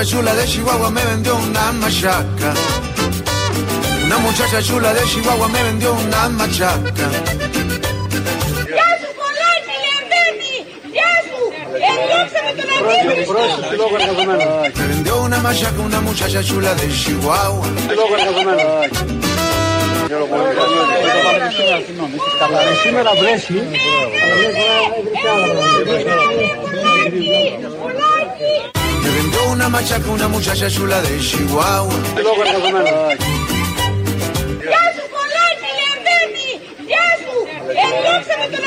muchacha chula de Chihuahua me vendió una machaca. Una muchacha chula de Chihuahua me vendió una machaca. Me vendió una machaca una muchacha chula de Chihuahua. Σήμερα βρέσει. Me vendió una machaca una muchacha chula de Chihuahua. Γεια σου κολλάκι Λεβέντη! Γεια σου! Ενδείξαμε τον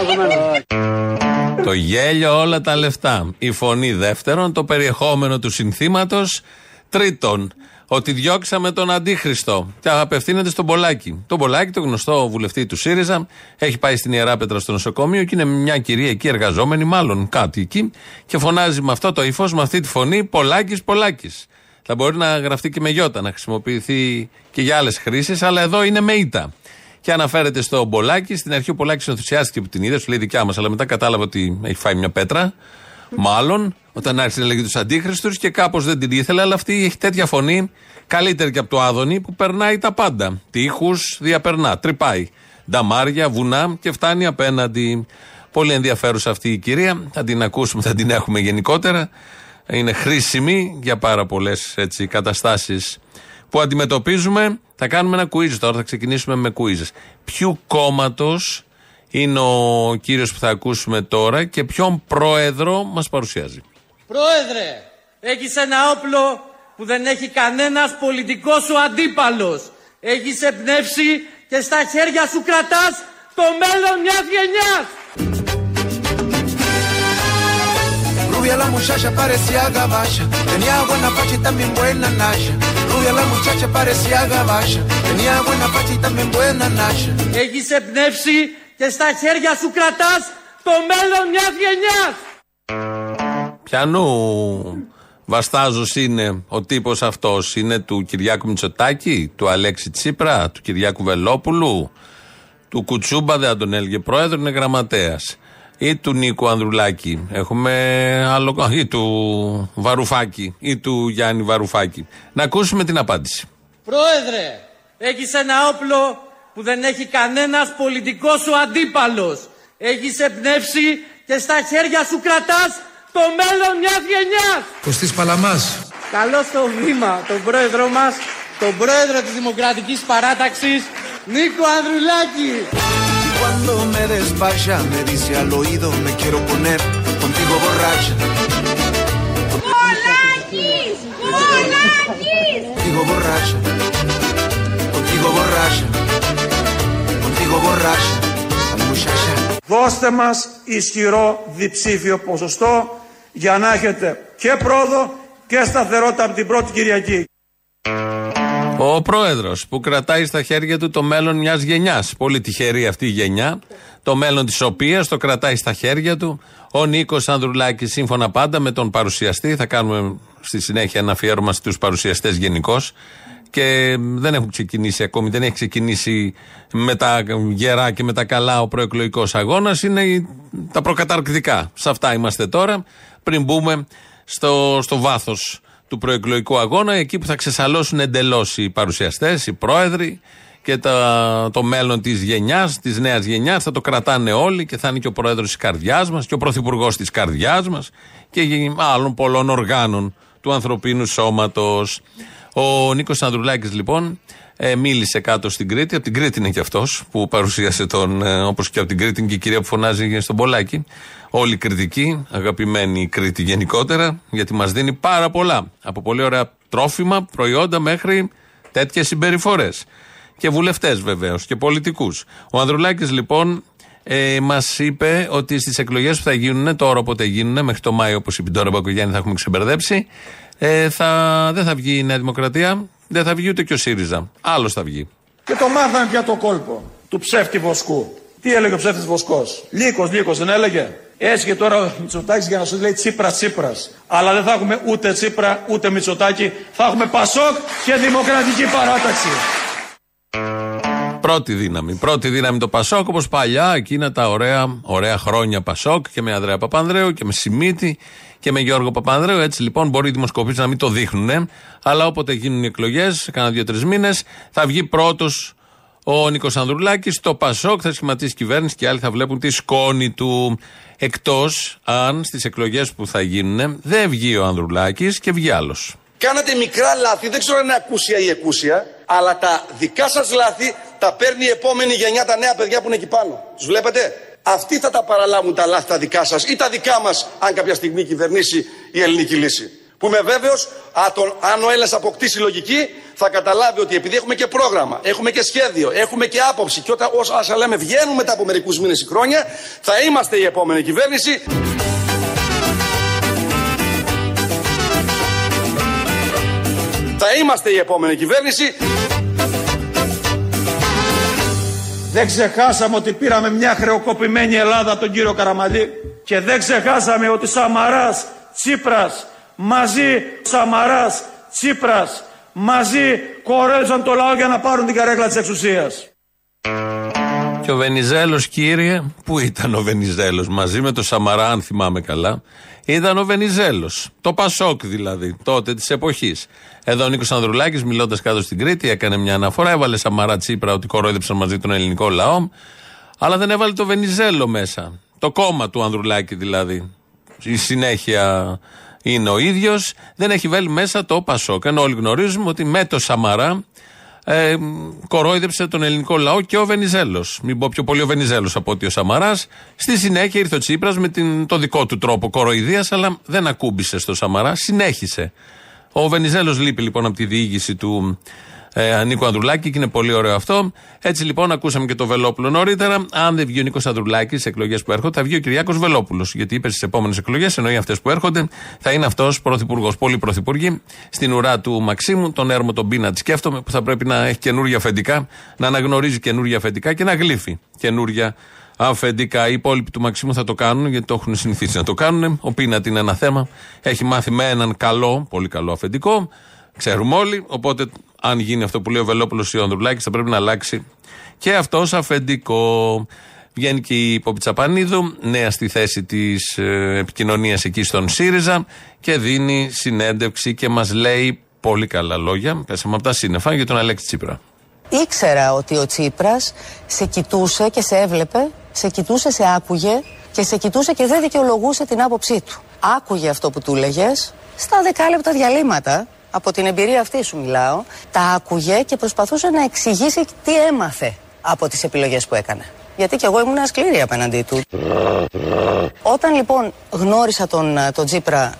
αντίπαλο! Το γέλιο όλα τα λεφτά. Η φωνή δεύτερον, το περιεχόμενο του συνθήματος τρίτον. Ότι διώξαμε τον Αντίχριστο. Και απευθύνεται στον Πολάκη. Τον Πολάκη, το γνωστό βουλευτή του ΣΥΡΙΖΑ, έχει πάει στην Ιερά Πέτρα στο νοσοκομείο και είναι μια κυρία εκεί εργαζόμενη, μάλλον κάτι εκεί, και φωνάζει με αυτό το ύφος, με αυτή τη φωνή, Πολάκης, Πολάκης. Θα μπορεί να γραφτεί και με γιώτα, να χρησιμοποιηθεί και για άλλες χρήσεις, αλλά εδώ είναι με ήττα. Και αναφέρεται στο Μπολάκη. Στην αρχή ο Πολάκης ενθουσιάστηκε που την είδε, σου λέει δικιά μας, αλλά μετά κατάλαβε ότι έχει φάει μια πέτρα. Μάλλον, όταν άρχισε να λέγει τους Αντίχριστους και κάπως δεν την ήθελε, αλλά αυτή έχει τέτοια φωνή, καλύτερη και από το Άδωνη, που περνάει τα πάντα. Τείχους διαπερνά, τρυπάει. Νταμάρια, βουνά και φτάνει απέναντι. Πολύ ενδιαφέρουσα αυτή η κυρία. Θα την ακούσουμε, θα την έχουμε γενικότερα. Είναι χρήσιμη για πάρα πολλές καταστάσεις που αντιμετωπίζουμε. Θα κάνουμε ένα quiz τώρα, θα ξεκινήσουμε με quiz. Ποιου κόμματος είναι ο κύριος που θα ακούσουμε τώρα και ποιον πρόεδρο μας παρουσιάζει. Πρόεδρε, έχεις ένα όπλο που δεν έχει κανένας πολιτικός σου αντίπαλος. Έχεις εμπνεύσει και στα χέρια σου κρατάς το μέλλον μιας γενιάς. Rubia la muchacha parecía gabacha. Tenía buena facha y también buena nacha. Rubia la muchacha parecía gabacha. Tenía buena facha y también buena nacha. Έχεις εμπνεύσει και στα χέρια σου κρατάς το μέλλον μιας γενιάς. Πιανού βαστάζος είναι ο τύπος αυτός. Είναι του Κυριάκου Μητσοτάκη, του Αλέξη Τσίπρα, του Κυριάκου Βελόπουλου, του Κουτσούμπα, δεν θα τον έλεγε πρόεδρο, είναι γραμματέας. Ή του Νίκου Ανδρουλάκη. Έχουμε άλλο. Α, ή του Βαρουφάκη. Ή του Γιάννη Βαρουφάκη. Να ακούσουμε την απάντηση. Πρόεδρε, έχεις ένα όπλο που δεν έχει κανένας πολιτικός σου αντίπαλος. Έχεις εμπνεύσει και στα χέρια σου κρατάς το μέλλον μιας γενιάς. Κωστής Παλαμάς. Καλώ στο βήμα τον πρόεδρό μας, τον πρόεδρο της Δημοκρατικής Παράταξης, Νίκο Ανδρουλάκη. Y cuando me despacha, me dice al oído, me quiero poner contigo borracha. Κολλάκης! Κολλάκης! Contigo borracha. Contigo borracha. Contigo borracha. La muchacha. Δώστε μας ισχυρό διψήφιο ποσοστό για να έχετε και πρόοδο και σταθερότητα από την πρώτη Κυριακή. Ο πρόεδρος που κρατάει στα χέρια του το μέλλον μιας γενιάς. Πολύ τυχερή αυτή η γενιά. Το μέλλον της οποίας το κρατάει στα χέρια του. Ο Νίκος Ανδρουλάκης, σύμφωνα πάντα με τον παρουσιαστή. Θα κάνουμε στη συνέχεια ένα αφιέρωμα στους παρουσιαστές γενικώς. Και δεν έχουν ξεκινήσει ακόμη, δεν έχει ξεκινήσει με τα γερά και με τα καλά ο προεκλογικός αγώνας. Είναι οι- τα προκαταρκτικά. Σε αυτά είμαστε τώρα. Πριν μπούμε στο, στο βάθος του προεκλογικού αγώνα, εκεί που θα ξεσαλώσουν εντελώς οι παρουσιαστές, οι πρόεδροι και τα, το μέλλον της γενιάς, της νέας γενιάς. Θα το κρατάνε όλοι και θα είναι και ο πρόεδρος της καρδιάς μας και ο πρωθυπουργός της καρδιάς μας και γε- άλλων πολλών οργάνων του ανθρωπίνου σώματος. Ο Νίκος Ανδρουλάκης, λοιπόν, ε, μίλησε κάτω στην Κρήτη. Από την Κρήτη είναι και αυτός που παρουσίασε τον, ε, όπως και από την Κρήτη είναι και η κυρία που φωνάζει στον Πολάκη. Όλοι οι κριτικοί, αγαπημένοι η Κρήτη γενικότερα, γιατί μας δίνει πάρα πολλά. Από πολύ ωραία τρόφιμα, προϊόντα μέχρι τέτοιες συμπεριφορές. Και βουλευτές βεβαίως και πολιτικούς. Ο Ανδρουλάκης λοιπόν ε, μας είπε ότι στις εκλογές που θα γίνουν, τώρα όποτε γίνουν, μέχρι το Μάιο, όπως είπε τώρα Μπακογιάννη, θα έχουμε ξεμπερδέψει, ε, θα, δεν θα βγει η Νέα Δημοκρατία, δεν θα βγει ούτε και ο ΣΥΡΙΖΑ. Άλλος θα βγει. Και το μάθαμε πια το κόλπο του ψεύτη Βοσκού. Τι έλεγε ο ψεύτης Βοσκός; Λύκος, Λύκος δεν έλεγε; Έτσι και τώρα ο Μητσοτάκης για να σου λέει Τσίπρας Τσίπρας. Αλλά δεν θα έχουμε ούτε Τσίπρα ούτε Μητσοτάκη. Θα έχουμε Πασόκ και Δημοκρατική Παράταξη. Πρώτη δύναμη. Πρώτη δύναμη το Πασόκ, όπως παλιά, εκείνα τα ωραία, ωραία χρόνια Πασόκ και με Ανδρέα Παπανδρέου και με Σιμίτη και με Γιώργο Παπανδρέου. Έτσι λοιπόν μπορεί οι δημοσκοπήσεις να μην το δείχνουν, αλλά όποτε γίνουν οι εκλογές, κάνα δύο-τρεις μήνες, θα βγει πρώτος ο Νίκος Ανδρουλάκης. Το Πασόκ θα σχηματίσει κυβέρνηση και άλλοι θα βλέπουν τη σκόνη του. Εκτός αν στις εκλογές που θα γίνουν δεν βγει ο Ανδρουλάκης και βγει άλλος. Κάνατε μικρά λάθη, δεν ξέρω αν είναι ακούσια ή εκούσια, αλλά τα δικά σας λάθη τα παίρνει η επόμενη γενιά, τα νέα παιδιά που είναι εκεί πάνω. Τους βλέπετε; Αυτοί θα τα παραλάβουν τα λάθη τα δικά σας ή τα δικά μας, αν κάποια στιγμή κυβερνήσει η ελληνική λύση. Που είμαι βέβαιος, αν ο Έλληνας αποκτήσει λογική, θα καταλάβει ότι επειδή έχουμε και πρόγραμμα, έχουμε και σχέδιο, έχουμε και άποψη και όταν όσα λέμε βγαίνουν μετά από μερικούς μήνες ή χρόνια, θα είμαστε η επόμενη κυβέρνηση. Θα είμαστε η επόμενη κυβέρνηση. Δεν ξεχάσαμε ότι πήραμε μια χρεοκοπημένη Ελλάδα από τον κύριο Καραμαλή και δεν ξεχάσαμε ότι Σαμαράς, Τσίπρας, μαζί Σαμαράς, Τσίπρας, μαζί κορέλωσαν το λαό για να πάρουν την καρέκλα της εξουσίας. Και ο Βενιζέλος, κύριε, πού ήταν ο Βενιζέλος, μαζί με το Σαμαρά, αν θυμάμαι καλά, ήταν ο Βενιζέλος. Το Πασόκ δηλαδή, τότε της εποχής. Εδώ ο Νίκος Ανδρουλάκης, μιλώντας κάτω στην Κρήτη, έκανε μια αναφορά, έβαλε Σαμαρά Τσίπρα ότι κορόιδεψαν μαζί τον ελληνικό λαό, αλλά δεν έβαλε το Βενιζέλο μέσα. Το κόμμα του Ανδρουλάκη δηλαδή. Η συνέχεια είναι ο ίδιος. Δεν έχει βάλει μέσα το Πασόκ. Ενώ όλοι γνωρίζουμε ότι με το Σαμαρά ε, κορόιδεψε τον ελληνικό λαό και ο Βενιζέλος. Μην πω πιο πολύ ο Βενιζέλος από ότι ο Σαμαράς. Στη συνέχεια ήρθε ο Τσίπρας με την, το δικό του τρόπο κοροϊδίας, αλλά δεν ακούμπησε στο Σαμαρά, συνέχισε. Ο Βενιζέλος λείπει λοιπόν από τη διοίκηση του ε, Νίκο Ανδρουλάκη και είναι πολύ ωραίο αυτό. Έτσι λοιπόν ακούσαμε και το Βελόπουλο νωρίτερα. Αν δεν βγει ο Νίκος Ανδρουλάκης στι εκλογές που έρχονται, θα βγει ο Κυριάκος Βελόπουλος. Γιατί είπε στις επόμενες εκλογές, εννοεί αυτές που έρχονται, θα είναι αυτός πρωθυπουργός. Πολλοί πρωθυπουργοί στην ουρά του Μαξίμου, τον έρμο τον Πίνατ σκέφτομαι, που θα πρέπει να έχει καινούργια αφεντικά, να αναγνωρίζει καινούργια αφεντικά και να γλύφει καινούργια αφεντικά. Οι υπόλοιποι του Μαξίμου θα το κάνουν γιατί το έχουν συνηθίσει να το κάνουν. Ο Πίνατ είναι ένα θέμα. Έχει μάθει με έναν καλό, πολύ καλό αφεντικό. Ξέρουμε όλοι. Οπότε, αν γίνει αυτό που λέει ο Βελόπουλος ή ο Ανδρουλάκης, θα πρέπει να αλλάξει και αυτός αφεντικό. Βγαίνει και η Πόπη Τσαπανίδου, νέα στη θέση της ε, επικοινωνίας εκεί στον ΣΥΡΙΖΑ και δίνει συνέντευξη και μας λέει πολύ καλά λόγια. Πέσαμε από τα σύννεφα για τον Αλέξη Τσίπρα. Ήξερα ότι ο Τσίπρας σε κοιτούσε και σε έβλεπε, σε κοιτούσε, σε άκουγε και σε κοιτούσε και δεν δικαιολογούσε την άποψή του. Άκουγε αυτό που του έλεγε στα δεκάλεπτα διαλύματα από την εμπειρία αυτή σου μιλάω, τα άκουγε και προσπαθούσε να εξηγήσει τι έμαθε από τις επιλογές που έκανε. Γιατί και εγώ ήμουν σκληρή απέναντί του. Όταν λοιπόν γνώρισα τον, τον Τζίπρα,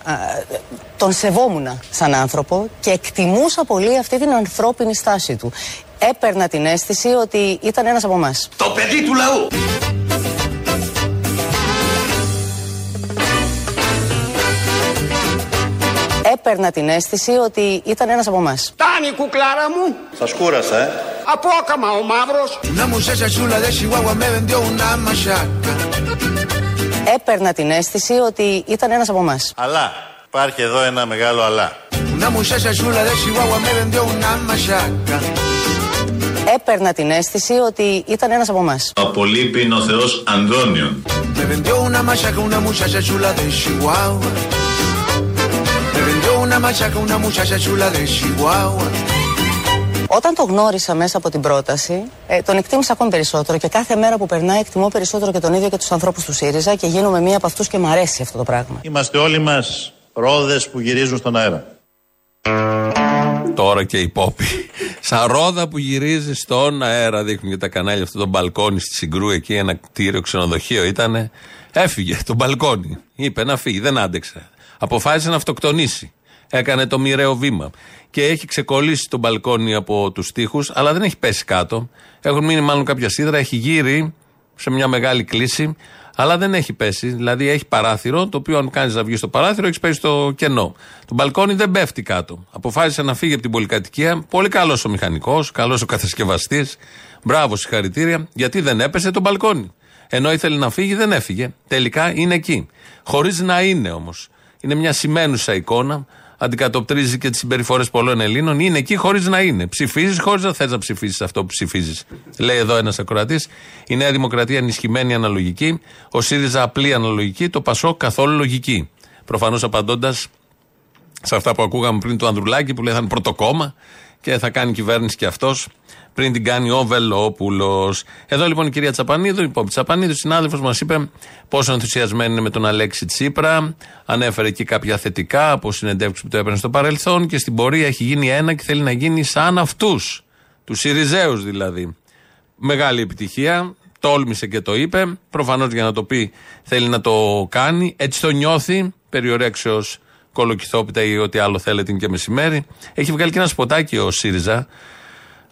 τον σεβόμουν σαν άνθρωπο και εκτιμούσα πολύ αυτή την ανθρώπινη στάση του. Έπαιρνα την αίσθηση ότι ήταν ένας από εμάς. Το παιδί του λαού. Έπαιρνα την αίσθηση ότι ήταν ένας από εμάς. Τάνη κουκλάρα μου. Σας κούρασα, ε. Απόκαμα ο μαύρος. Una muchacha chula de Chihuahua me vendió una machaca. Έπαιρνα την αίσθηση ότι ήταν ένας από εμάς. Αλλά. Υπάρχει εδώ ένα μεγάλο αλλά. Una muchacha chula de Chihuahua me vendió una machaca. Έπαιρνα την αίσθηση ότι ήταν ένας από εμάς. Ο Πολύπη είναι ο Θεός Ανδρώνιον. Me vendió una machaca una muchacha chula de Chihuahua. Me vendió una machaca una muchacha chula de Chihuahua. Όταν το γνώρισα μέσα από την πρόταση, ε, τον εκτίμησα ακόμη περισσότερο και κάθε μέρα που περνάει εκτιμώ περισσότερο και τον ίδιο και τους ανθρώπους του ΣΥΡΙΖΑ και γίνομαι μία από αυτούς και μου αρέσει αυτό το πράγμα. Είμαστε όλοι μας ρόδες που γυρίζουν στον αέρα. Τώρα και η Πόπη. Σαν ρόδα που γυρίζει στον αέρα, δείχνουν και τα κανάλια αυτό το μπαλκόνι στη Συγκρού εκεί, ένα κτίριο ξενοδοχείο ήταν. Έφυγε το μπαλκόνι. Είπε να φύγει, δεν άντεξε. Αποφάσισε να αυτοκτονήσει. Έκανε το μοιραίο βήμα. Και έχει ξεκολλήσει το μπαλκόνι από τους τοίχου, αλλά δεν έχει πέσει κάτω. Έχουν μείνει μάλλον κάποια σίδερα, έχει γύρει σε μια μεγάλη κλίση, αλλά δεν έχει πέσει. Δηλαδή έχει παράθυρο, το οποίο αν κάνεις να βγεις στο παράθυρο, έχεις πέσει στο κενό. Το μπαλκόνι δεν πέφτει κάτω. Αποφάσισε να φύγει από την πολυκατοικία. Πολύ καλός ο μηχανικός, καλός ο κατασκευαστής. Μπράβο, συγχαρητήρια, γιατί δεν έπεσε το μπαλκόνι. Ενώ ήθελε να φύγει, δεν έφυγε. Τελικά είναι εκεί. Χωρίς να είναι όμως. Είναι μια σημαίνουσα εικόνα αντικατοπτρίζει και τις συμπεριφορές πολλών Ελλήνων. Είναι εκεί χωρίς να είναι. Ψηφίζεις χωρίς να θες να ψηφίσεις αυτό που ψηφίζεις. Λέει εδώ ένας ακροατής. Η Νέα Δημοκρατία ενισχυμένη αναλογική. Ο ΣΥΡΙΖΑ απλή αναλογική. Το Πασό καθόλου λογική. Προφανώς απαντώντας σε αυτά που ακούγαμε πριν του Ανδρουλάκη που λέει θα είναι πρωτοκόμμα και θα κάνει κυβέρνηση και αυτός πριν την κάνει ο Βελόπουλος. Εδώ λοιπόν η κυρία Τσαπανίδου, η Πόπη Τσαπανίδου, συνάδελφος, μας είπε πόσο ενθουσιασμένη είναι με τον Αλέξη Τσίπρα. Ανέφερε εκεί κάποια θετικά από συνεντεύξεις που το έπαιρνε στο παρελθόν και στην πορεία έχει γίνει ένα και θέλει να γίνει σαν αυτούς. Τους Σιριζέου δηλαδή. Μεγάλη επιτυχία. Τόλμησε και το είπε. Προφανώς για να το πει θέλει να το κάνει. Έτσι το νιώθει. Περιορέξεως κολοκυθόπιτα ή ό,τι άλλο θέλετε είναι και μεσημέρι. Έχει βγάλει και ένα σποτάκι ο ΣΥΡΙΖΑ.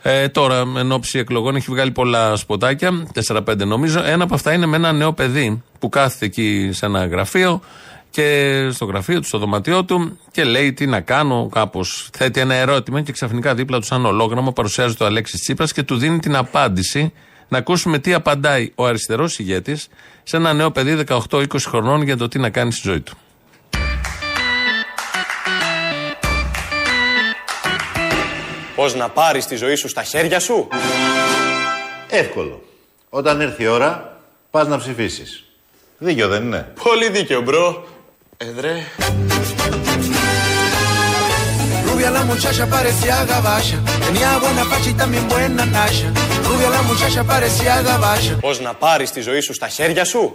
Ε, τώρα, εν ώψη εκλογών, έχει βγάλει πολλά σποτάκια, 4-5 νομίζω. Ένα από αυτά είναι με ένα νέο παιδί που κάθεται εκεί σε ένα γραφείο και στο γραφείο του, στο δωματιό του και λέει τι να κάνω, κάπως. Θέτει ένα ερώτημα και ξαφνικά δίπλα του, σαν ολόγραμμα, παρουσιάζει το Αλέξης Τσίπρας και του δίνει την απάντηση. Να ακούσουμε τι απαντάει ο αριστερός ηγέτης σε ένα νέο παιδί 18-20 χρονών για το τι να κάνει στη ζωή του. Πώς να πάρεις τη ζωή σου στα χέρια σου; Εύκολο. Όταν έρθει η ώρα, πας να ψηφίσεις. Δίκιο δεν είναι; Πολύ δίκαιο, bro. Εδρέ. Rubia la muchacha parecía gabacha, tenía buena facha y también buena nacha. Rubia la muchacha parecía gabacha. Πώς να πάρεις τη ζωή σου στα χέρια σου;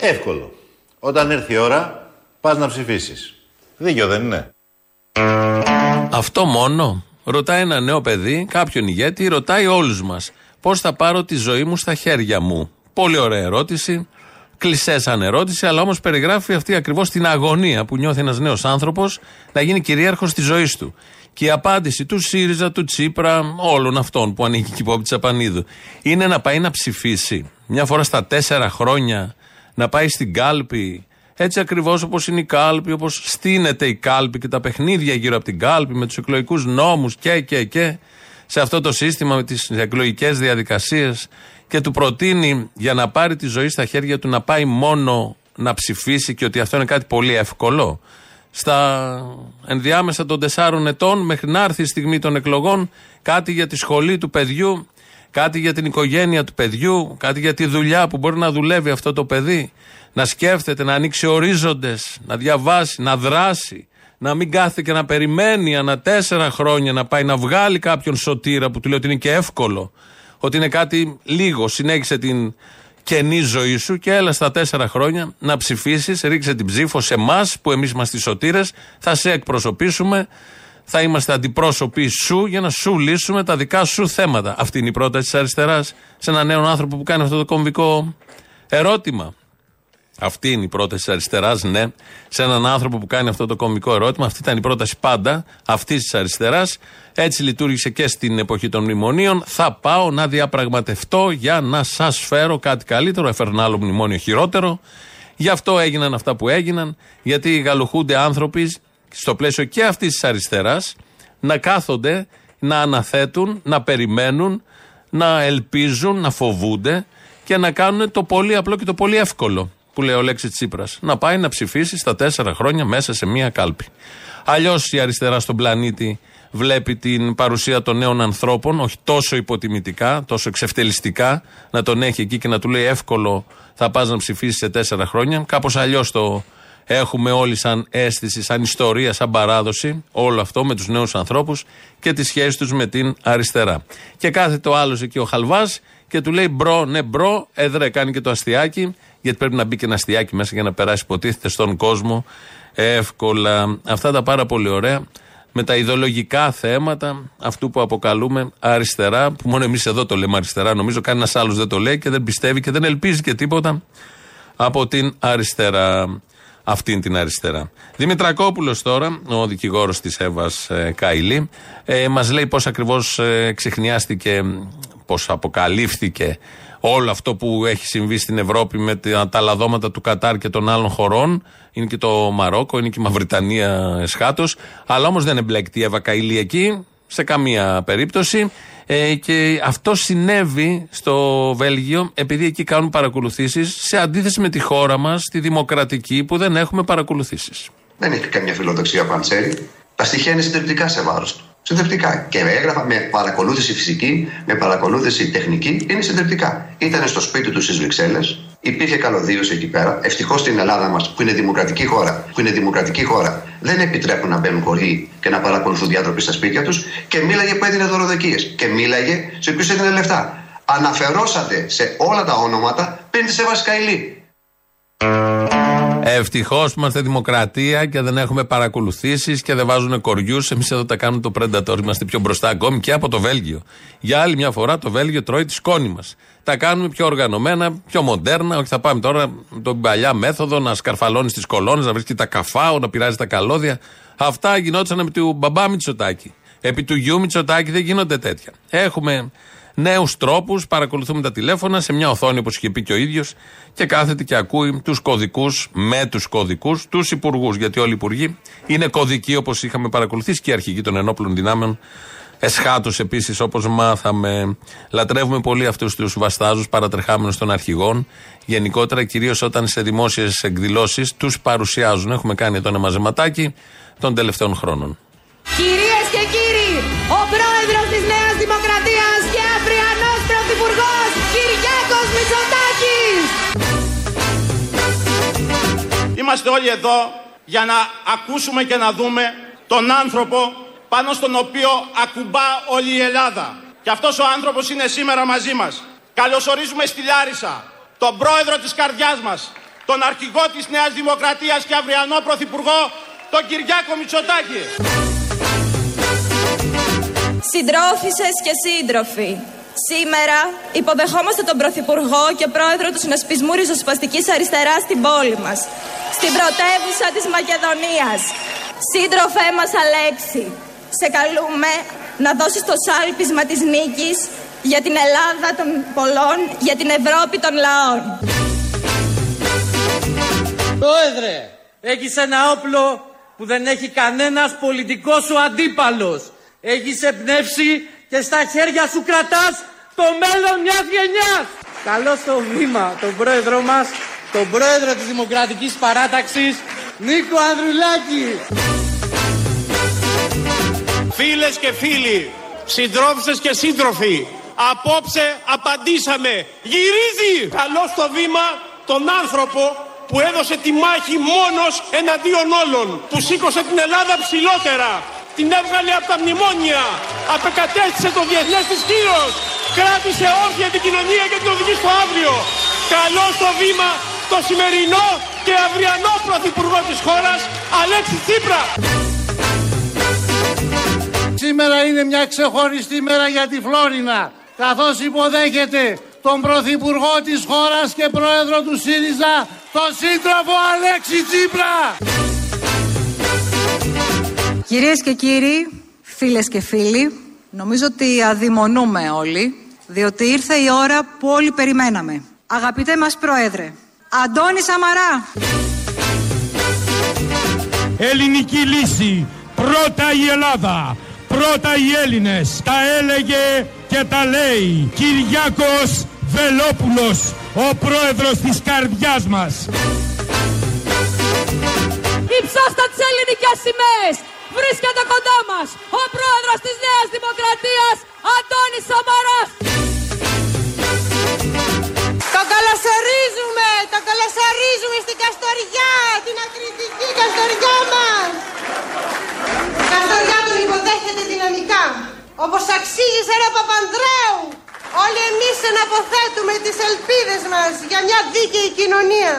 Εύκολο. Όταν έρθει η ώρα, πας να ψηφίσεις. Δίκιο δεν είναι; Αυτό μόνο. Ρωτάει ένα νέο παιδί, κάποιον ηγέτη, ρωτάει όλους μας. Πώς θα πάρω τη ζωή μου στα χέρια μου. Πολύ ωραία ερώτηση. Κλεισέ σαν ερώτηση, αλλά όμως περιγράφει αυτή ακριβώς την αγωνία που νιώθει ένας νέος άνθρωπος να γίνει κυρίαρχος της ζωής του. Και η απάντηση του ΣΥΡΙΖΑ, του Τσίπρα, όλων αυτών που ανήκει και η Πόπη Τσαπανίδου, είναι να πάει να ψηφίσει. Μια φορά στα τέσσερα χρόνια να πάει στην κάλπη έτσι ακριβώς όπως είναι η κάλπη, όπως στείνεται η κάλπη και τα παιχνίδια γύρω από την κάλπη με τους εκλογικούς νόμους και, και, και σε αυτό το σύστημα με τις εκλογικές διαδικασίες και του προτείνει για να πάρει τη ζωή στα χέρια του να πάει μόνο να ψηφίσει και ότι αυτό είναι κάτι πολύ εύκολο. Στα ενδιάμεσα των τεσσάρων ετών, μέχρι να έρθει η στιγμή των εκλογών, κάτι για τη σχολή του παιδιού, κάτι για την οικογένεια του παιδιού, κάτι για τη δουλειά που μπορεί να δουλεύει αυτό το παιδί. Να σκέφτεται, να ανοίξει ορίζοντες, να διαβάσει, να δράσει, να μην κάθεται και να περιμένει ανά τέσσερα χρόνια να πάει να βγάλει κάποιον σωτήρα που του λέει ότι είναι και εύκολο, ότι είναι κάτι λίγο. Συνέχισε την καινή ζωή σου και έλα στα τέσσερα χρόνια να ψηφίσεις, ρίξε την ψήφο σε εμάς που εμείς είμαστε οι σωτήρες, θα σε εκπροσωπήσουμε, θα είμαστε αντιπρόσωποι σου για να σου λύσουμε τα δικά σου θέματα. Αυτή είναι η πρόταση της αριστεράς σε έναν νέο άνθρωπο που κάνει αυτό το κομβικό ερώτημα. Αυτή είναι η πρόταση της αριστεράς, ναι. Σε έναν άνθρωπο που κάνει αυτό το κομικό ερώτημα, αυτή ήταν η πρόταση πάντα αυτής της αριστεράς. Έτσι λειτουργήσε και στην εποχή των μνημονίων. Θα πάω να διαπραγματευτώ για να σας φέρω κάτι καλύτερο. Έφερνα άλλο μνημόνιο χειρότερο. Γι' αυτό έγιναν αυτά που έγιναν. Γιατί γαλουχούνται άνθρωποι στο πλαίσιο και αυτής της αριστεράς να κάθονται, να αναθέτουν, να περιμένουν, να ελπίζουν, να φοβούνται και να κάνουν το πολύ απλό και το πολύ εύκολο που λέει ο Λέξη Τσίπρας. Να πάει να ψηφίσει στα τέσσερα χρόνια μέσα σε μία κάλπη. Αλλιώς η αριστερά στον πλανήτη βλέπει την παρουσία των νέων ανθρώπων, όχι τόσο υποτιμητικά, τόσο εξευτελιστικά, να τον έχει εκεί και να του λέει εύκολο θα πας να ψηφίσεις σε τέσσερα χρόνια. Κάπως αλλιώς το έχουμε όλοι σαν αίσθηση, σαν ιστορία, σαν παράδοση, όλο αυτό με τους νέους ανθρώπους και τη σχέση τους με την αριστερά. Και κάθεται ο άλλος εκεί ο Χαλβάς και του λέει bro, ναι bro, έδρε κάνει και το αστιάκι γιατί πρέπει να μπει και ένα αστιάκι μέσα για να περάσει, υποτίθεται, στον κόσμο εύκολα. Αυτά τα πάρα πολύ ωραία με τα ιδεολογικά θέματα αυτού που αποκαλούμε αριστερά, που μόνο εμείς εδώ το λέμε αριστερά, νομίζω κανένας άλλος δεν το λέει και δεν πιστεύει και δεν ελπίζει και τίποτα από την αριστερά. Αυτήν την αριστερά. Δημητρακόπουλος τώρα, ο δικηγόρος της Εύας ε, Καηλή, ε, μας λέει πώς ακριβώς ε, ξεχνιάστηκε, πώς αποκαλύφθηκε όλο αυτό που έχει συμβεί στην Ευρώπη με τα λαδώματα του Κατάρ και των άλλων χωρών. Είναι και το Μαρόκο, είναι και η Μαυριτανία εσχάτως. Αλλά όμως δεν εμπλέκει η Εύα Καηλή εκεί, σε καμία περίπτωση. Ε, και αυτό συνέβη στο Βέλγιο επειδή εκεί κάνουν παρακολουθήσεις σε αντίθεση με τη χώρα μας, τη δημοκρατική, που δεν έχουμε παρακολουθήσεις. Δεν έχει καμία φιλοδοξία ο Παντσέρη. Τα στοιχεία είναι συντριπτικά σε βάρος του. Συντριπτικά. Και έγραφα με παρακολούθηση φυσική, με παρακολούθηση τεχνική, είναι συντριπτικά. Ήταν στο σπίτι τους στις Βρυξέλλες, υπήρχε καλωδίωση εκεί πέρα. Ευτυχώς στην Ελλάδα μας, που είναι δημοκρατική χώρα, που είναι δημοκρατική χώρα, δεν επιτρέπουν να μπαίνουν χωρί και να παρακολουθούν διάτροποι στα σπίτια τους και μίλαγε που έδινε δωροδοκίες. Και μίλαγε σε ποιου έδινε λεφτά. Αναφερόσατε σε όλα τα όνόματα πέντε σε Βασκαϊλή. Ευτυχώς που είμαστε δημοκρατία και δεν έχουμε παρακολουθήσεις και δεν βάζουν κοριούς. Εμείς εδώ τα κάνουμε το Predator. Είμαστε πιο μπροστά ακόμη και από το Βέλγιο. Για άλλη μια φορά το Βέλγιο τρώει τη σκόνη μας. Τα κάνουμε πιο οργανωμένα, πιο μοντέρνα. Όχι, θα πάμε τώρα με την παλιά μέθοδο να σκαρφαλώνεις τις κολόνες, να βρίσκεις τα καφάου, να πειράζει τα καλώδια. Αυτά γινόταν επί του μπαμπά Μητσοτάκη. Επί του γιου Μητσοτάκη δεν γίνονται τέτοια. Έχουμε νέους τρόπους, παρακολουθούμε τα τηλέφωνα σε μια οθόνη όπως είχε πει και ο ίδιος και κάθεται και ακούει τους κωδικούς με τους κωδικούς, τους υπουργούς. Γιατί όλοι οι υπουργοί είναι κωδικοί όπως είχαμε παρακολουθήσει και οι αρχηγοί των ενόπλων δυνάμεων. Εσχάτως επίσης όπως μάθαμε. Λατρεύουμε πολύ αυτούς τους βαστάζους παρατρεχάμενους των αρχηγών. Γενικότερα, κυρίως όταν σε δημόσιες εκδηλώσεις τους παρουσιάζουν. Έχουμε κάνει εδώ ένα μαζεματάκι των τελευταίων χρόνων. Κυρίες και κύριοι, ο πρόεδρος της Νέας Δημοκρατίας Είμαστε όλοι εδώ για να ακούσουμε και να δούμε τον άνθρωπο πάνω στον οποίο ακουμπά όλη η Ελλάδα. Και αυτός ο άνθρωπος είναι σήμερα μαζί μας. Καλωσορίζουμε στη Λάρισα τον πρόεδρο της καρδιάς μας, τον αρχηγό της Νέας Δημοκρατίας και αυριανό πρωθυπουργό, τον Κυριάκο Μητσοτάκη. Συντρόφισσες και σύντροφοι, σήμερα υποδεχόμαστε τον Πρωθυπουργό και Πρόεδρο του Συνασπισμού Ριζοσπαστικής Αριστεράς στην πόλη μας, στην πρωτεύουσα της Μακεδονίας. Σύντροφέ μας Αλέξη, σε καλούμε να δώσεις το σάλπισμα της νίκης για την Ελλάδα των πολλών, για την Ευρώπη των λαών. Πρόεδρε, έχεις ένα όπλο που δεν έχει κανένας πολιτικός σου αντίπαλος. Έχεις εμπνεύσει και στα χέρια σου κρατάς το μέλλον μιας γενιάς. Καλώ στο βήμα τον πρόεδρό μας, τον πρόεδρο της Δημοκρατικής Παράταξης, Νίκο Ανδρουλάκη. Φίλες και φίλοι, συντρόφισσες και σύντροφοι, απόψε απαντήσαμε. Γυρίζει! Καλώ στο βήμα τον άνθρωπο που έδωσε τη μάχη μόνος εναντίον όλων, που σήκωσε την Ελλάδα ψηλότερα, την έβγαλε από τα μνημόνια, απεκατέστησε το διεθνές της κύρος, κράτησε όρθια την κοινωνία και την οδηγεί στο αύριο. Καλό στο βήμα το σημερινό και αυριανό πρωθυπουργό της χώρας, Αλέξη Τσίπρα. Σήμερα είναι μια ξεχωριστή μέρα για τη Φλόρινα, καθώς υποδέχεται τον Πρωθυπουργό της χώρας και Πρόεδρο του ΣΥΡΙΖΑ, τον σύντροφο Αλέξη Τσίπρα. Κυρίες και κύριοι, φίλες και φίλοι, νομίζω ότι αδειμονούμε όλοι, διότι ήρθε η ώρα που όλοι περιμέναμε. Αγαπητέ μας Πρόεδρε, Αντώνη Σαμαρά. Ελληνική λύση, πρώτα η Ελλάδα, πρώτα οι Έλληνες, τα έλεγε και τα λέει Κυριάκος Βελόπουλος, ο πρόεδρος της καρδιάς μας. Υψώστα τις ελληνικές σημαίες. Βρίσκεται κοντά μας ο πρόεδρος της Νέας Δημοκρατίας, Αντώνης Σαμαράς. Το καλωσορίζουμε, το καλωσορίζουμε στην Καστοριά, την ακριτική Καστοριά μας. Η Καστοριά τον υποδέχεται δυναμικά, όπως αξίζει σε ένα Παπανδρέου. Όλοι εμείς εναποθέτουμε τις ελπίδες μας για μια δίκαιη κοινωνία.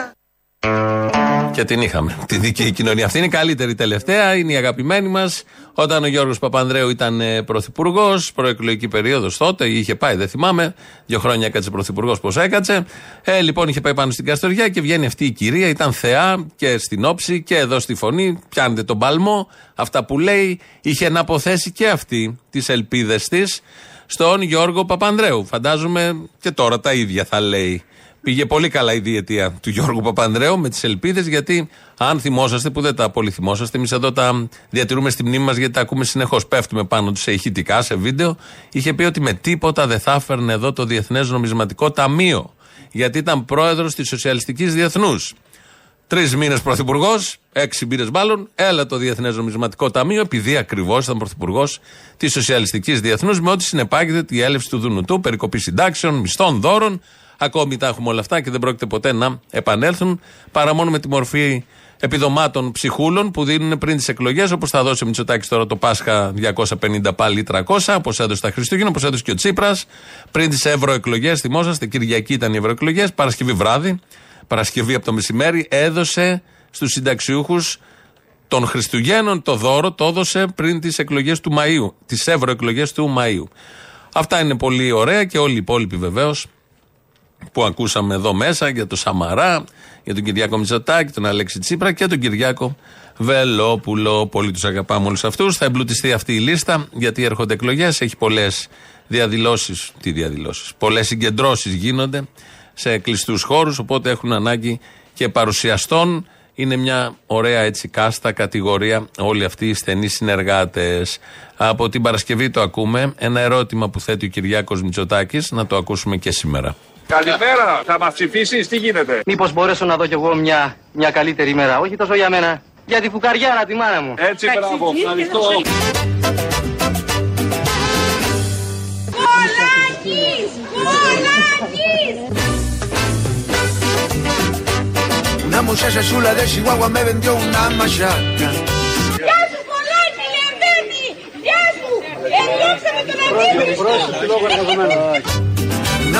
Και την είχαμε. Τη δίκαιη κοινωνία. Αυτή είναι η καλύτερη τελευταία, είναι η αγαπημένη μας. Όταν ο Γιώργος Παπανδρέου ήταν ε, πρωθυπουργός, προεκλογική περίοδος τότε, είχε πάει, δεν θυμάμαι. Δύο χρόνια έκατσε πρωθυπουργός, πώς έκατσε. Ε, λοιπόν, είχε πάει πάνω στην Καστοριά και βγαίνει αυτή η κυρία, ήταν θεά και στην όψη και εδώ στη φωνή. Πιάνετε τον παλμό, αυτά που λέει. Είχε να αποθέσει και αυτή τις ελπίδες της στον Γιώργο Παπανδρέου. Φαντάζομαι και τώρα τα ίδια θα λέει. Πήγε πολύ καλά η διετία του Γιώργου Παπανδρέου με τις ελπίδες, γιατί αν θυμόσαστε, που δεν τα πολύ θυμόσαστε, εμείς εδώ τα διατηρούμε στη μνήμη μας γιατί τα ακούμε συνεχώς. Πέφτουμε πάνω τους σε ηχητικά, σε βίντεο. Είχε πει ότι με τίποτα δεν θα έφερνε εδώ το Διεθνές Νομισματικό Ταμείο, γιατί ήταν πρόεδρος της Σοσιαλιστικής Διεθνούς. Τρεις μήνες πρωθυπουργός, έξι μήνες μάλλον, έλα το Διεθνές Νομισματικό Ταμείο, επειδή ακριβώς ήταν πρωθυπουργός της Σοσιαλιστικής Διεθνούς, με ό,τι συνεπάγεται τη έλευση του Δουνουτού, περικοπή συντάξεων, μισθών, δώρων. Ακόμη τα έχουμε όλα αυτά και δεν πρόκειται ποτέ να επανέλθουν, παρά μόνο με τη μορφή επιδομάτων ψυχούλων που δίνουν πριν τις εκλογές, όπως θα δώσει ο Μητσοτάκης τώρα το Πάσχα 250 πάλι 300, όπως έδωσε τα Χριστούγεννα, όπως έδωσε και ο Τσίπρας. Πριν τις ευρωεκλογές, θυμόσαστε, Κυριακή ήταν οι ευρωεκλογές, Παρασκευή βράδυ, Παρασκευή από το μεσημέρι, έδωσε στους συνταξιούχους των Χριστουγέννων το δώρο, το έδωσε πριν τις εκλογές του Μαΐου, τις ευρωεκλογές του Μαΐου. Αυτά είναι πολύ ωραία και όλοι οι υπόλοιποι βεβαίως που ακούσαμε εδώ μέσα για τον Σαμαρά, για τον Κυριάκο Μητσοτάκη, τον Αλέξη Τσίπρα και τον Κυριάκο Βελόπουλο. Πολύ τους αγαπάμε όλους αυτούς. Θα εμπλουτιστεί αυτή η λίστα γιατί έρχονται εκλογές. Έχει πολλές διαδηλώσεις. Τι διαδηλώσεις; Πολλές συγκεντρώσεις γίνονται σε κλειστούς χώρους. Οπότε έχουν ανάγκη και παρουσιαστών. Είναι μια ωραία έτσι κάστα κατηγορία όλοι αυτοί οι στενοί συνεργάτες. Από την Παρασκευή το ακούμε. Ένα ερώτημα που θέτει ο Κυριάκος Μητσοτάκης να το ακούσουμε και σήμερα. Καλημέρα, θα μας ψηφίσεις, τι γίνεται; Μήπως μπορέσω να δω κι εγώ μια, μια καλύτερη ημέρα. Όχι τόσο για μένα. Για τη φουκαριάρα τη μάνα μου. Έτσι, μπράβο, ευχαριστώ. Πολάκης! Πολάκης! Una muchacha chula de Chihuahua me vendió una machaca. Γεια σου Πολάκη, Λεβέντη! Γεια σου! Ενώξε με τον αντίπαλο σου!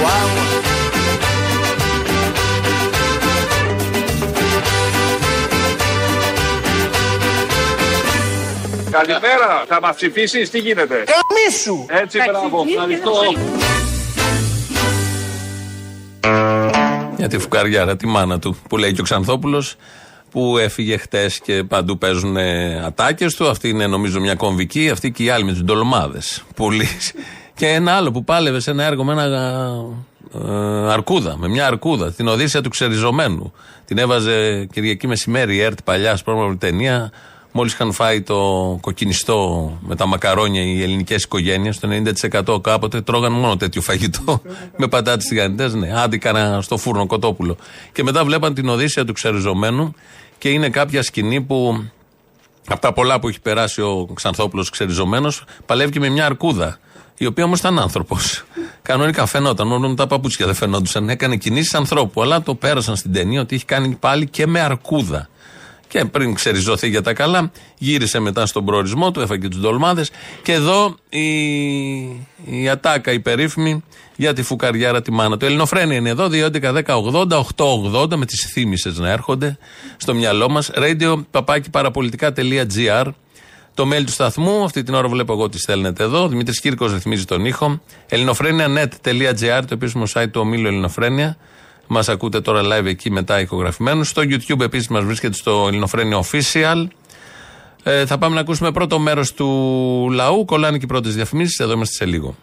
De Chihuahua. Καλημέρα, θα μας ψηφίσεις, τι γίνεται; Καμίσου! Έτσι, μπράβο, ευχαριστώ. Για τη φουκαριάρα, τη μάνα του, που λέει και ο Ξανθόπουλος, που έφυγε χτες και παντού παίζουν ατάκες του. Αυτή είναι νομίζω μια κομβική, αυτή και οι άλλοι με τους ντολμάδε. Πολύ. Και ένα άλλο που πάλευε σε ένα έργο με ένα ε, αρκούδα, με μια αρκούδα, την Οδύσσια του Ξεριζωμένου. Την έβαζε Κυριακή μεσημέρι η ΕΡΤ παλιά, σπρώμα ταινία. Μόλις είχαν φάει το κοκκινιστό με τα μακαρόνια οι ελληνικές οικογένειες, το 90% κάποτε τρώγαν μόνο τέτοιο φαγητό. με πατάτες τηγανιτέ, ναι. Άντι κάνα στο φούρνο κοτόπουλο. Και μετά βλέπαν την Οδύσσια του Ξεριζωμένου και είναι κάποια σκηνή που από τα πολλά που έχει περάσει ο Ξανθόπουλος ξεριζωμένος, παλεύει και με μια αρκούδα. Η οποία όμως ήταν άνθρωπος. Κανονικά φαινόταν, μόνο τα παπούτσια δεν φαινόντουσαν. Έκανε κινήσεις ανθρώπου. Αλλά το πέρασαν στην ταινία ότι έχει κάνει πάλι και με αρκούδα. Και πριν ξεριζωθεί για τα καλά, γύρισε μετά στον προορισμό του, έφαγε τους ντολμάδες. Και εδώ η, η ατάκα, η περίφημη για τη φουκαριάρα τη μάνα του. Ελληνοφρένια είναι εδώ, 2.11.10.80.880 με τις θύμησες να έρχονται στο μυαλό μας. Radio παπάκι παραπολιτικά.gr το mail του σταθμού, αυτή την ώρα βλέπω εγώ τι στέλνετε εδώ. Δημήτρης Κύρκος ρυθμίζει τον ήχο. ελληνοφρένια.net.gr, το επίσημο site του ομίλου Ελληνοφρένια. Μας ακούτε τώρα live εκεί μετά ηχογραφημένους. Στο YouTube επίσης μας βρίσκεται στο Ελληνοφρένια Official. Ε, θα πάμε να ακούσουμε πρώτο μέρος του λαού. Κολλάνε και οι πρώτες διαφημίσεις. Εδώ είμαστε σε λίγο.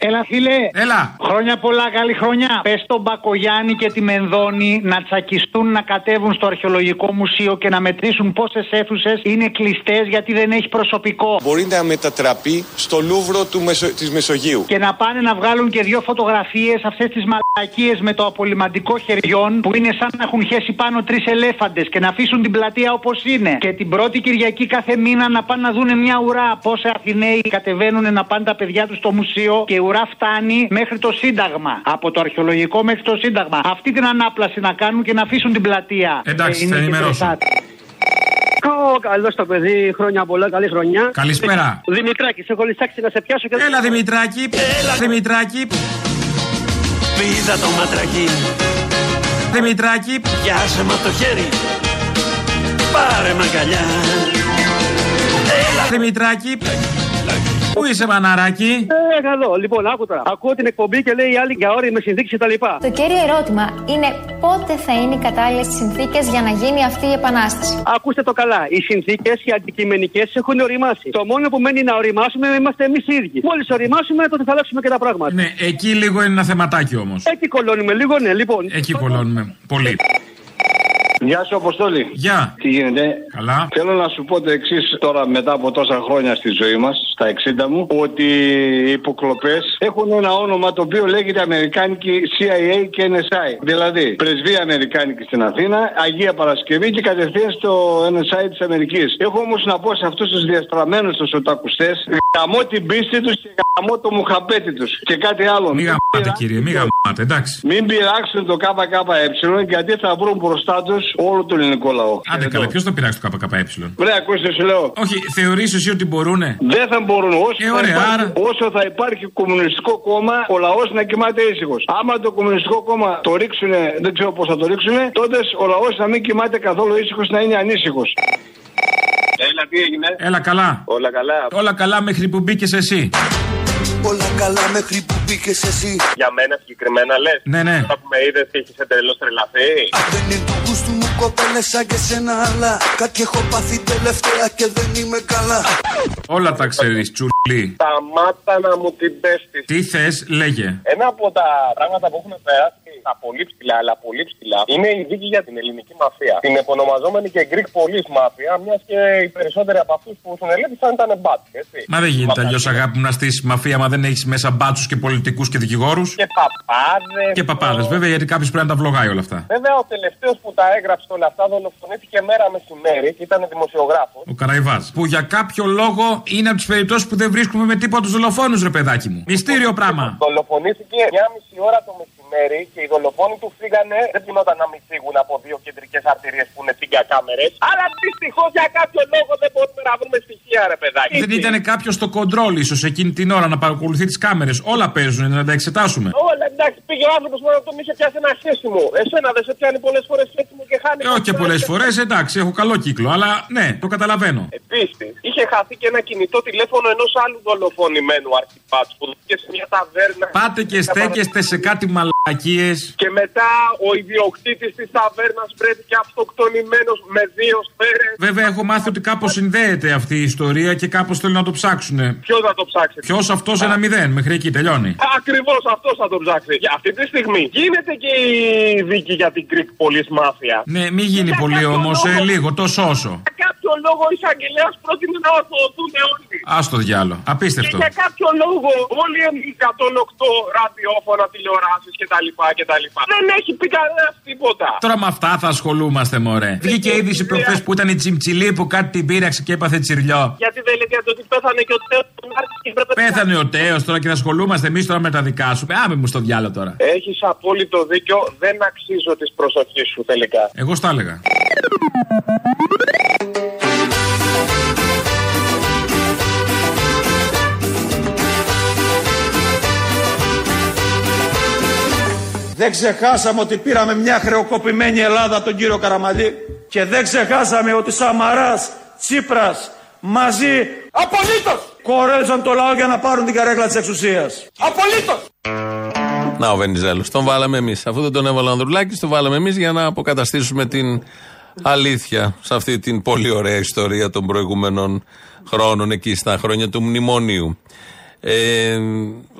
Έλα, φίλε. Έλα. Χρόνια πολλά, καλή χρονιά. Πες τον Μπακογιάννη και τη Μενδώνη να τσακιστούν να κατέβουν στο αρχαιολογικό μουσείο και να μετρήσουν πόσες αίθουσες είναι κλειστές γιατί δεν έχει προσωπικό. Μπορεί να μετατραπεί στο Λούβρο του Μεσο... της Μεσογείου. Και να πάνε να βγάλουν και δύο φωτογραφίες αυτές τις μαλακίες με το απολυμαντικό χεριών που είναι σαν να έχουν χέσει πάνω τρεις ελέφαντες και να αφήσουν την πλατεία όπως είναι. Και την πρώτη Κυριακή κάθε μήνα να πάνε να δούνε μια ουρά πόσα Αθηναίοι κατεβαίνουν να πάνε τα παιδιά τους στο μουσείο και η ουρά φτάνει μέχρι το Σύνταγμα. Από το αρχαιολογικό μέχρι το Σύνταγμα. Αυτή την ανάπλαση να κάνουν και να αφήσουν την πλατεία. Εντάξει, Ε, είναι θα και ενημερώσω. μπροστά. Ω, καλώς το παιδί, χρόνια πολλά, καλή χρονιά. Καλησπέρα. Δημητράκης, σε έχω λησάξει να σε πιάσω και Έλα Δημητράκη. Έλα Δημητράκη. Πήδα το ματρακί, Δημητράκη. πιάσε με το χέρι Πάρε με αγκαλιά Έλα Δημητράκη. Πού είσαι, μαναράκι. Ε, εδώ. Λοιπόν, άκου τώρα. Ακούω την εκπομπή και λέει η άλλη για όροι με συνθήκες κτλ. Το κέριο ερώτημα είναι πότε θα είναι οι κατάλληλες συνθήκες για να γίνει αυτή η επανάσταση; Ακούστε το καλά. Οι συνθήκες, οι αντικειμενικές έχουν οριμάσει. Το μόνο που μένει να οριμάσουμε είμαστε εμείς οι ίδιοι. Μόλις οριμάσουμε, τότε θα αλλάξουμε και τα πράγματα. Ναι, εκεί λίγο είναι ένα θεματάκι όμως. Εκεί κολώνουμε λίγο, ναι, λοιπόν. Εκεί κολώνουμε. Πολύ. Γεια σου, Αποστόλη. Γεια. Τι γίνεται; Καλά. Θέλω να σου πω το εξής τώρα μετά από τόσα χρόνια στη ζωή μας, στα 60 μου, ότι οι υποκλοπές έχουν ένα όνομα το οποίο λέγεται Αμερικάνικη CIA και NSI. Δηλαδή, πρεσβεία Αμερικάνικη στην Αθήνα, Αγία Παρασκευή και κατευθείαν στο NSI της Αμερικής. Έχω όμως να πω σε αυτούς τους διαστραμμένους τους οτακουστές, γαμώ την πίστη τους και γαμώ το μουχαπέτη τους. Και κάτι άλλο. Μη γαμάτε, κύριε, μη γαμάτε, εντάξει. Μην πειράξουν το ΚΚΕ γιατί θα βρουν μπροστά τους όλο τον ελληνικό λαό. Άντε καλά, ποιος θα πειράξει το ΚΚΕ; Βρε, ακούστε, σου λέω. Όχι, θεωρείς εσύ ότι μπορούνε; Δεν θα μπορούν. Όσο, Ε, θα ωραία, υπάρχει, άρα. όσο θα υπάρχει κομμουνιστικό κόμμα, ο λαός να κοιμάται ήσυχος. Άμα το κομμουνιστικό κόμμα το ρίξουν, δεν ξέρω πώς θα το ρίξουν, τότε ο λαός να μην κοιμάται καθόλου ήσυχος, να είναι ανήσυχος. Έλα, τι έγινε; Έλα καλά. Όλα καλά. Όλα καλά μέχρι που μπήκες εσύ. Όλα καλά μέχρι που μπήκες εσύ. Για μένα συγκεκριμένα λες. Ναι, ναι. Όταν που με είδες και έχει εντελώ τρελαθεί. Δεν είναι του γούστου μου κοπέλες σαν και σένα αλλά Κάτι έχω πάθει τελευταία και δεν είμαι καλά Όλα τα ξέρεις, τσουλί. Σταμάτα να μου την πέφτεις. Τι θες, λέγε. Ένα από τα πράγματα που έχουμε περάσει τα πολύ ψηλά, αλλά πολύ ψηλά, είναι η δίκη για την ελληνική μαφία. Την επωνομαζόμενη και Greek Police Mafia, μιας και οι περισσότεροι από αυτούς που συνελήφθησαν ήταν μπάτσοι, έτσι. Μα δεν γίνεται αλλιώς αγάπη μου να στήσει μαφία, μα δεν έχεις μέσα μπάτσους και πολιτικούς και δικηγόρους. Και παπάδες. Και παπάδες, βέβαια, γιατί κάποιος πρέπει να τα βλογάει όλα αυτά. Βέβαια, ο τελευταίος που τα έγραψε όλα αυτά δολοφονήθηκε μέρα μεσημέρι και ήταν δημοσιογράφος. Ο Καραϊβάζ. Που για κάποιο λόγο είναι από τις περιπτώσεις που δεν βρίσκουμε με τίποτα τους δολοφόνους, ρε παιδάκι μου. Μυστήριο πράγμα. Δολοφονήθηκε μια μισή ώρα το μεσημέρι και οι δολοφόνοι του φύγανε. Δεν γινόταν να μην φύγουν από δύο κεντρικές αρτηρίες που είναι φύγια κάμερες. Αλλά δυστυχώς για κάποιο λόγο δεν μπορούμε να βρούμε στοιχεία, ρε παιδάκι. Δεν ήταν κάποιος στο κοντρόλ, ίσως εκείνη την ώρα να παρακολουθεί τις κάμερες. Όλα παίζουν, να τα εξετάσουμε. Όλα εντάξει, πήγε ο άνθρωπος μόνο να τον είχε πιάσει ένα σχέσιμο. Εσένα δεν σε πιάνει πολλές φορές σχέσιμο και χάνει. Ε, όχι και πολλές φορές, εντάξει, έχω καλό κύκλο, αλλά ναι, το καταλαβαίνω. Επίσης, είχε χαθεί και ένα κινητό τηλέφωνο ενός άλλου δολοφονημένου αρχιπάτσου που δόθηκε σε μια ταβέρνα. Πάτε και στέκεστε σε κάτι μαλακίε. Και μετά ο ιδιοκτήτης της ταβέρνας βρέθηκε αυτοκτονημένος με δύο σφαίρες. Βέβαια, έχω μάθει ότι κάπως συνδέεται αυτή η ιστορία και κάπως θέλουν να το ψάξουν. Ποιος θα το ψάξει; Ποιος αυτός ένα μηδέν, μέχρι εκεί τελειώνει. Ακριβώς αυτός θα το ψάξει. Για αυτή τη στιγμή γίνεται και η δίκη για την Greek Police Mafia. Ναι, μην γίνει πολύ όμως, ε, λίγο, τόσο όσο. Για κάποιο λόγο ο εισαγγελέας πρότεινε να ορθωθούν όλοι. Α το διάλο. Απίστευτο. Και για κάποιο λόγο όλοι οι 108 ραδιόφωνα, τηλεοράσεις κτλ. κτλ. Δεν έχει πει κανένας τίποτα. Τώρα με αυτά θα ασχολούμαστε, μωρέ. Βγήκε είδηση προχθές που ήταν η τσιμτσιλή που κάτι την πήραξε και έπαθε τσιρλιό. Γιατί δεν λέτε ότι πέθανε και ο Τέος του και πρέπει να- Πέθανε ο Τέος τώρα και θα ασχολούμαστε εμείς τώρα με τα δικά σου. Άμε μου στο διάλο τώρα. Έχεις απόλυτο δίκιο. Δεν αξίζω τη προσοχή σου τελικά. Εγώ στα έλεγα. Δεν ξεχάσαμε ότι πήραμε μια χρεοκοπημένη Ελλάδα από τον κύριο Καραμαλή και δεν ξεχάσαμε ότι Σαμαράς, Τσίπρας μαζί απολύτως κορέλισαν το λαό για να πάρουν την καρέκλα της εξουσίας. Απολύτως! Να ο Βενιζέλος. Τον βάλαμε εμείς. Αφού δεν τον έβαλε ο Ανδρουλάκης, τον βάλαμε εμείς για να αποκαταστήσουμε την αλήθεια σε αυτή την πολύ ωραία ιστορία των προηγούμενων χρόνων, εκεί στα χρόνια του μνημονίου. Ε,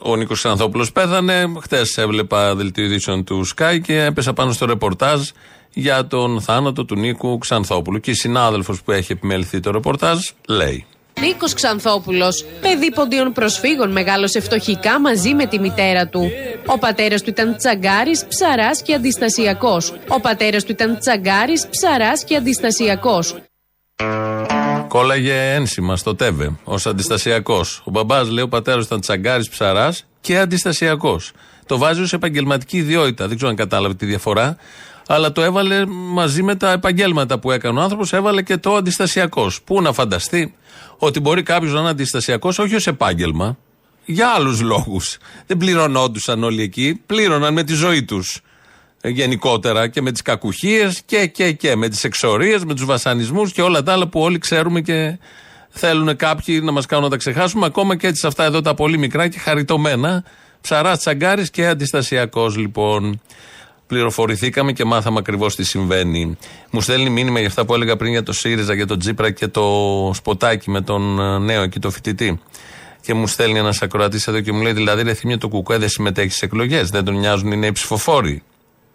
ο Νίκος Ξανθόπουλο πέθανε. Χτε έβλεπα δελτίο ειδήσεων του Sky και έπεσα πάνω στο ρεπορτάζ για τον θάνατο του Νίκου Ξανθόπουλου. Και η συνάδελφος που έχει επιμεληθεί το ρεπορτάζ λέει. Νίκος Ξανθόπουλος, παιδί ποντίων προσφύγων, μεγάλωσε φτωχικά μαζί με τη μητέρα του. Ο πατέρας του ήταν τσαγκάρης, ψαράς και αντιστασιακός. Ο πατέρας του ήταν τσαγκάρης, ψαράς και αντιστασιακός. Κόλλαγε ένσημα στο ΤΕΒΕ ως αντιστασιακός. Ο μπαμπάς λέει ο πατέρας ήταν τσαγκάρης ψαράς και αντιστασιακός. Το βάζει ως επαγγελματική ιδιότητα. Δεν ξέρω αν κατάλαβε τη διαφορά. Αλλά το έβαλε μαζί με τα επαγγέλματα που έκανε ο άνθρωπος, έβαλε και το αντιστασιακός. Πού να φανταστεί ότι μπορεί κάποιος να είναι αντιστασιακός όχι ως επάγγελμα, για άλλους λόγους. Δεν πληρωνόντουσαν όλοι εκεί, πλήρωναν με τη ζωή τους γενικότερα και με τις κακουχίες και, και, και με τις εξορίες, με τους βασανισμούς και όλα τα άλλα που όλοι ξέρουμε και Θέλουν κάποιοι να μας κάνουν να τα ξεχάσουμε, ακόμα και έτσι σε αυτά εδώ τα πολύ μικρά και χαριτωμένα. Ψαράς Τσαγκάρης και αντιστασιακός λοιπόν. Πληροφορηθήκαμε και μάθαμε ακριβώς τι συμβαίνει. Μου στέλνει μήνυμα για αυτά που έλεγα πριν για το ΣΥΡΙΖΑ, για τον Τζίπρα και το σποτάκι με τον ε, νέο εκεί το φοιτητή. Και μου στέλνει ένας ακροατής εδώ και μου λέει: Δηλαδή, ρε θύμιο το Κουκουέ δεν συμμετέχει στις εκλογές, δεν τον νοιάζουν οι νέοι ψηφοφόροι.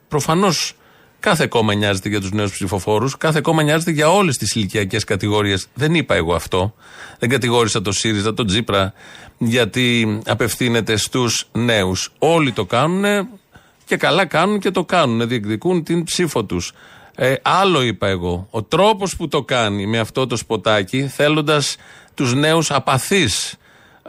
Προφανώς κάθε κόμμα νοιάζεται για τους νέους ψηφοφόρους, κάθε κόμμα νοιάζεται για όλες τις ηλικιακές κατηγορίες. Δεν είπα εγώ αυτό. Δεν κατηγόρησα το ΣΥΡΙΖΑ, τον Τζίπρα, γιατί απευθύνεται στους νέους. Όλοι το κάνουν και καλά κάνουν και το κάνουν. Διεκδικούν την ψήφο τους. Ε, άλλο είπα εγώ. Ο τρόπος που το κάνει με αυτό το σποτάκι, θέλοντας τους νέους απαθείς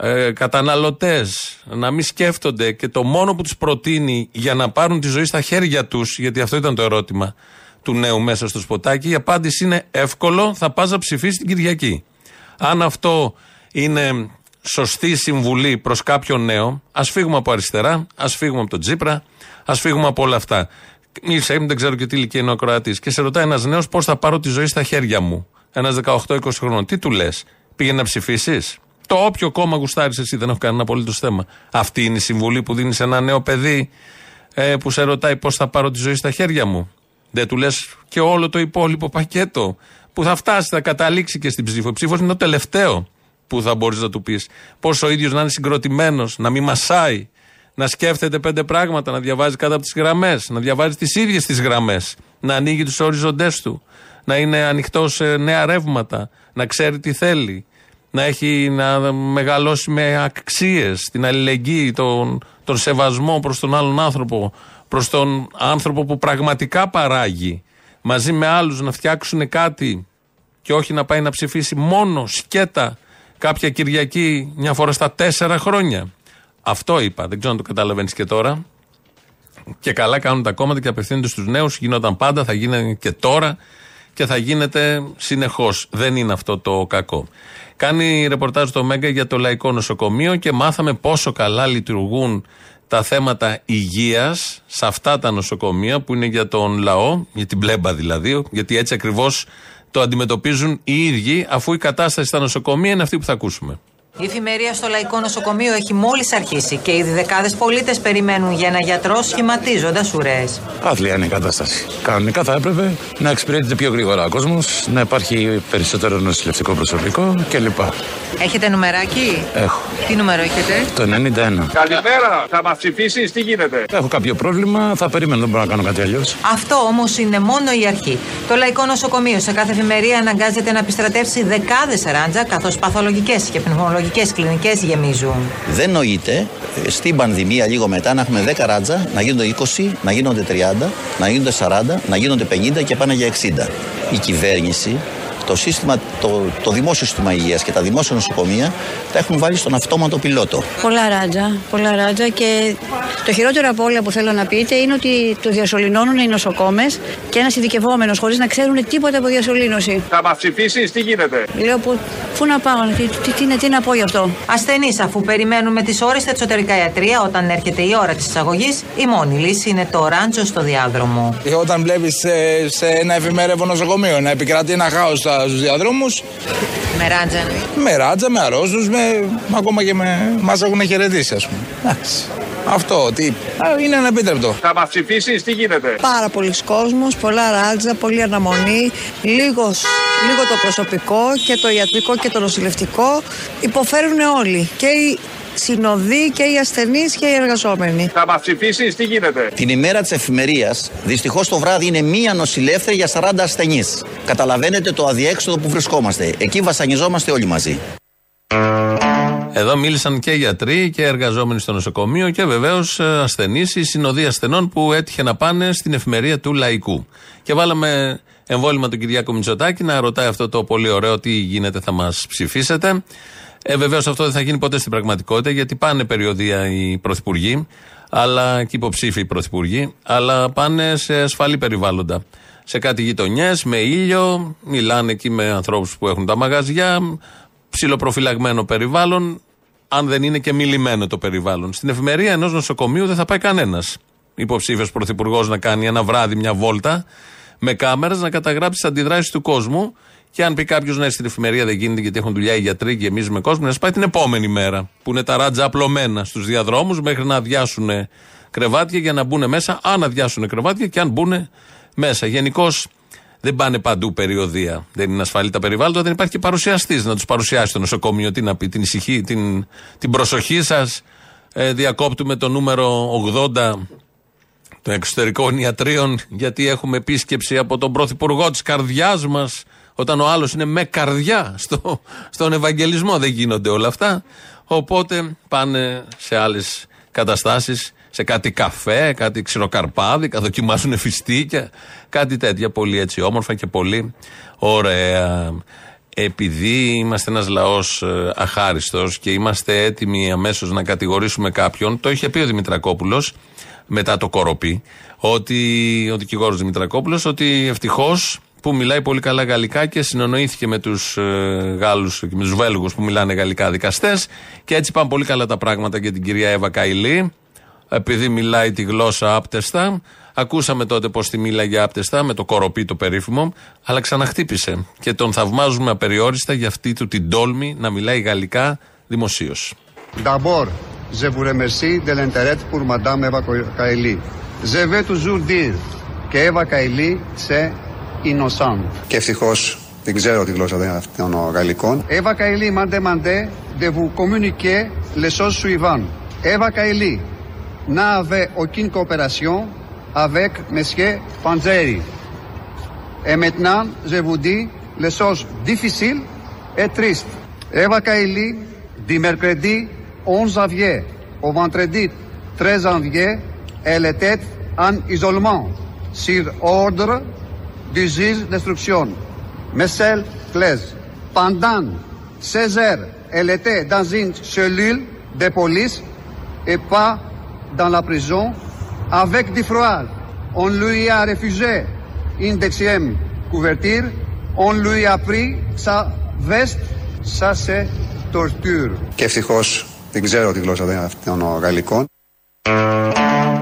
ε, καταναλωτές να μην σκέφτονται και το μόνο που τους προτείνει για να πάρουν τη ζωή στα χέρια τους, γιατί αυτό ήταν το ερώτημα του νέου μέσα στο σποτάκι, η απάντηση είναι εύκολο, θα πας να ψηφίσεις την Κυριακή. Αν αυτό είναι σωστή συμβουλή προς κάποιον νέο, ας φύγουμε από αριστερά, ας φύγουμε από τον Τζίπρα, ας φύγουμε από όλα αυτά. Μίλησα, δεν ξέρω και τι ηλικία είναι ο Κροατή, και σε ρωτάει ένας νέος πώς θα πάρω τη ζωή στα χέρια μου. Ένας 18-20 χρονών. Τι του λες, πήγαινε να ψηφίσεις; Το όποιο κόμμα γουστάρεις εσύ, δεν έχω κανένα απολύτως θέμα. Αυτή είναι η συμβουλή που δίνεις σε ένα νέο παιδί ε, που σε ρωτάει πώς θα πάρω τη ζωή στα χέρια μου. Δεν του λες και όλο το υπόλοιπο πακέτο που θα φτάσει, θα καταλήξει και στην ψήφο. Η ψήφος είναι το τελευταίο που θα μπορείς να του πεις. Πώς ο ίδιος να είναι συγκροτημένος, να μην μασάει, να σκέφτεται πέντε πράγματα, να διαβάζει κάτω από τις γραμμές, να διαβάζει τις ίδιες τις γραμμές, να ανοίγει τους οριζοντές του, να είναι ανοιχτός σε νέα ρεύματα, να ξέρει τι θέλει, να έχει να μεγαλώσει με αξίες, την αλληλεγγύη, τον, τον σεβασμό προς τον άλλον άνθρωπο, προς τον άνθρωπο που πραγματικά παράγει, μαζί με άλλους να φτιάξουν κάτι και όχι να πάει να ψηφίσει μόνος σκέτα κάποια Κυριακή μια φορά στα τέσσερα χρόνια. Αυτό είπα. Δεν ξέρω αν το καταλαβαίνεις και τώρα. Και καλά κάνουν τα κόμματα και απευθύνονται στους νέους. Γινόταν πάντα, θα γίνει και τώρα και θα γίνεται συνεχώς. Δεν είναι αυτό το κακό. Κάνει ρεπορτάζ το Μέγκα για το Λαϊκό Νοσοκομείο και μάθαμε πόσο καλά λειτουργούν τα θέματα υγείας σε αυτά τα νοσοκομεία που είναι για τον λαό, για την πλέμπα δηλαδή, γιατί έτσι ακριβώς το αντιμετωπίζουν οι ίδιοι, αφού η κατάσταση στα νοσοκομεία είναι αυτή που θα ακούσουμε. Η εφημερία στο Λαϊκό Νοσοκομείο έχει μόλις αρχίσει και ήδη δεκάδες πολίτες περιμένουν για ένα γιατρό σχηματίζοντας ουρές. Άθλια είναι η κατάσταση. Κανονικά θα έπρεπε να εξυπηρετείται πιο γρήγορα ο κόσμος, να υπάρχει περισσότερο νοσηλευτικό προσωπικό κλπ. Έχετε νουμεράκι; Έχω. Τι νούμερο έχετε; Το 91. Καλημέρα, θα μας ψηφίσεις, τι γίνεται; Έχω κάποιο πρόβλημα, θα περίμενα, δεν μπορώ να κάνω κάτι αλλιώς. Αυτό όμως είναι μόνο η αρχή. Το Λαϊκό Νοσοκομείο σε κάθε εφημερία αναγκάζεται να επιστρατεύσει δεκάδες ράντζα, καθώς παθολογικές και πνευμολογικές κλινικές γεμίζουν. Δεν νοείται ε, στην πανδημία λίγο μετά να έχουμε 10 ράτζα, να γίνονται 20, να γίνονται 30, να γίνονται 40, να γίνονται 50 και πάνε για 60. Η κυβέρνηση το, σύστημα, το, το δημόσιο σύστημα υγείας και τα δημόσια νοσοκομεία τα έχουν βάλει στον αυτόματο πιλότο. Πολλά ράτζα, πολλά ράτζα και το χειρότερο από όλα που θέλω να πείτε είναι ότι το διασωληνώνουν οι νοσοκόμες και ένας ειδικευόμενος χωρίς να ξέρουν τίποτα από διασωλήνωση. Θα μας ψηφίσεις, τι γίνεται; Λέω που, πού να πάω, τι, τι, τι, τι να πω γι' αυτό. Ασθενείς, αφού περιμένουμε τις ώρες στα εξωτερικά ιατρία όταν έρχεται η ώρα της εισαγωγής, η μόνη λύση είναι το ράντζο στο διάδρομο. Ε, όταν βλέπεις σε, σε ένα εφημερεύο νοσοκομείο να επικρατεί ένα χάος στους διαδρόμους. Με ράτζα. Με ράτζα, με αρρώστους, με, ακόμα και με. Μας έχουν χαιρετήσει, ας πούμε. Εντάξει. Αυτό, τι. Είναι ανεπίτρεπτο. Θα μας ψηφίσεις, τι γίνεται; Πάρα πολλοί κόσμοι, πολλά ράτζα, πολλή αναμονή, λίγος, λίγο το προσωπικό και το ιατρικό και το νοσηλευτικό. Υποφέρουν όλοι. Και οι συνοδοί και οι ασθενείς και οι εργαζόμενοι. Θα μας ψηφίσεις, τι γίνεται; Την ημέρα της εφημερίας, δυστυχώς το βράδυ είναι μία νοσηλεύθερη για 40 ασθενείς. Καταλαβαίνετε το αδιέξοδο που βρισκόμαστε. Εκεί βασανιζόμαστε όλοι μαζί. Εδώ μίλησαν και γιατροί και εργαζόμενοι στο νοσοκομείο και βεβαίως ασθενείς, η συνοδεία ασθενών που έτυχε να πάνε στην εφημερία του Λαϊκού. Και βάλαμε εμβόλυμα τον Κυριάκο Μητσοτάκη να ρωτάει αυτό το πολύ ωραίο τι γίνεται, θα μας ψηφίσετε. Ε, Βεβαίως αυτό δεν θα γίνει ποτέ στην πραγματικότητα γιατί πάνε περιοδία οι πρωθυπουργοί αλλά, και υποψήφοι πρωθυπουργοί, αλλά πάνε σε ασφαλή περιβάλλοντα. Σε κάτι γειτονιές, με ήλιο, μιλάνε εκεί με ανθρώπους που έχουν τα μαγαζιά, ψιλοπροφυλαγμένο περιβάλλον, αν δεν είναι και μιλημένο το περιβάλλον. Στην εφημερία ενός νοσοκομείου δεν θα πάει κανένας υποψήφιος πρωθυπουργός να κάνει ένα βράδυ μια βόλτα με κάμερες να καταγράψει τις αντιδράσεις του κόσμου Και αν πει κάποιος ναι, στην εφημερία δεν γίνεται γιατί έχουν δουλειά οι γιατροί και εμείς με κόσμο, να σα πάει την επόμενη μέρα που είναι τα ράτζα απλωμένα στους διαδρόμους μέχρι να αδειάσουν κρεβάτια για να μπουν μέσα, αν αδειάσουν κρεβάτια και αν μπουν μέσα. Γενικώς δεν πάνε παντού περιοδία. Δεν είναι ασφαλή τα περιβάλλοντα, δεν υπάρχει και παρουσιαστής να τους παρουσιάσει το νοσοκομείο. Τι να πει, την ησυχή, την, την προσοχή σας. Ε, διακόπτουμε το νούμερο 80 των εξωτερικών ιατρίων, γιατί έχουμε επίσκεψη από τον πρωθυπουργό της καρδιάς μας. Όταν ο άλλος είναι με καρδιά στο, στον Ευαγγελισμό, δεν γίνονται όλα αυτά. Οπότε πάνε σε άλλες καταστάσεις, σε κάτι καφέ, κάτι ξηροκαρπάδι, δοκιμάζουν φιστίκια, κάτι τέτοια πολύ έτσι όμορφα και πολύ ωραία. Επειδή είμαστε ένας λαός ε, αχάριστος και είμαστε έτοιμοι αμέσως να κατηγορήσουμε κάποιον, το είχε πει ο Δημητρακόπουλος μετά το κοροπή, ότι ο δικηγόρος Δημητρακόπουλος, ότι ευτυχώς που μιλάει πολύ καλά γαλλικά και συνονοήθηκε με τους ε, Γάλλους και με τους Βέλγους που μιλάνε γαλλικά δικαστές. Και έτσι πάνε πολύ καλά τα πράγματα για την κυρία Εύα Καηλή, επειδή μιλάει τη γλώσσα άπτεστα. Ακούσαμε τότε πώς τη μίλαγε άπτεστα με το κοροπή το περίφημο, αλλά ξαναχτύπησε. Και τον θαυμάζουμε απεριόριστα για αυτή του την τόλμη να μιλάει γαλλικά δημοσίως. D'abord, je vous remercie de l'intérêt pour Madame Eva Kaili. Je vais toujours dire que Eva Kaili, c'est innocent. Και ευτυχώ δεν ξέρω τη γλώσσα των γαλλικών. Eva Kaili m'a demandé de vous communiquer les choses suivantes. Eva Kaili n'avait aucune coopération avec Monsieur Panzeri. Et maintenant, je vous dis les choses difficiles et tristes. Eva Kaili, du mercredi 11 janvier au vendredi 13 janvier, elle était en isolement sur ordre du juge d'instruction, Michel Claise. Pendant 16 heures, elle était dans une cellule de police et pas dans la prison. Avec du froid, on lui a refusé une deuxième couverture. On lui a pris sa veste. Ça, c'est torture. Και ευτυχώς δεν ξέρω τη γλώσσα των γαλλικών.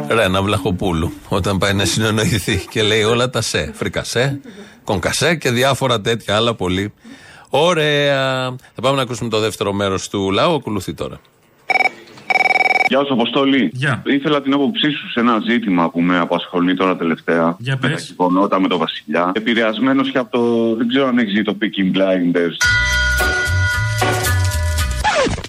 Ρένα Βλαχοπούλου, όταν πάει να συνεννοηθεί και λέει όλα τα σε. Φρικασέ, κονκασέ και διάφορα τέτοια άλλα πολύ. Ωραία. Θα πάμε να ακούσουμε το δεύτερο μέρος του λαού. Ακολουθεί τώρα. Γεια σου, Αποστόλη. Γεια. Ήθελα την άποψή σου σε ένα ζήτημα που με απασχολεί τώρα τελευταία. Για με τα γεγονότα με τον Βασιλιά. Επηρεασμένος και από το. Δεν ξέρω αν έχεις δει το Picking Blinders.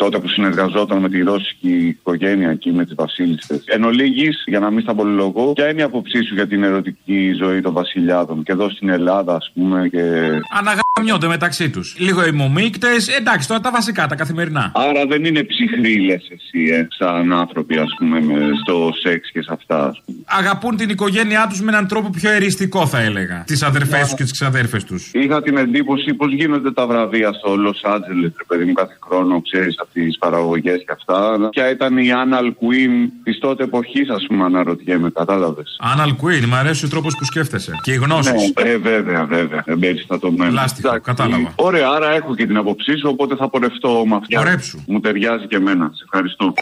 Τότε που συνεργαζόταν με τη ρώσικη οικογένεια εκεί με τις Βασίλισσε. Εν ολίγης, για να μην στα πολυλογώ, ποια είναι η άποψή σου για την ερωτική ζωή των Βασιλιάδων και εδώ στην Ελλάδα, ας πούμε. Και... Αναγαμιόνται μεταξύ τους. Λίγο ημομείκτε, εντάξει τώρα τα βασικά, τα καθημερινά. Άρα δεν είναι ψυχροί, λε εσύ, ε, σαν άνθρωποι, ας πούμε, με, στο σεξ και σε αυτά. Ας πούμε. Αγαπούν την οικογένειά τους με έναν τρόπο πιο εριστικό, θα έλεγα. Τις αδερφές τους και τις ξαδέρφες τους. Είχα την εντύπωση πώ γίνονται τα βραβεία στο Λο Άντζελε, παιδί μου, κάθε χρόνο, ξέρεις, από τις παραγωγές και αυτά. Ποια ήταν η Annal Queen της τότε εποχής, ας πούμε, αναρωτιέμαι, κατάλαβες. Anal Queen, μου αρέσει ο τρόπος που σκέφτεσαι. Και οι γνώσεις. Ναι, ε, βέβαια, βέβαια. Δεν παίζει στα το μέλλον. Λάστιχο, κατάλαβα. Ωραία, άρα έχω και την άποψή σου, οπότε θα πορευτώ με αυτή. Πορέψου. Μου ταιριάζει και εμένα. Σε ευχαριστώ.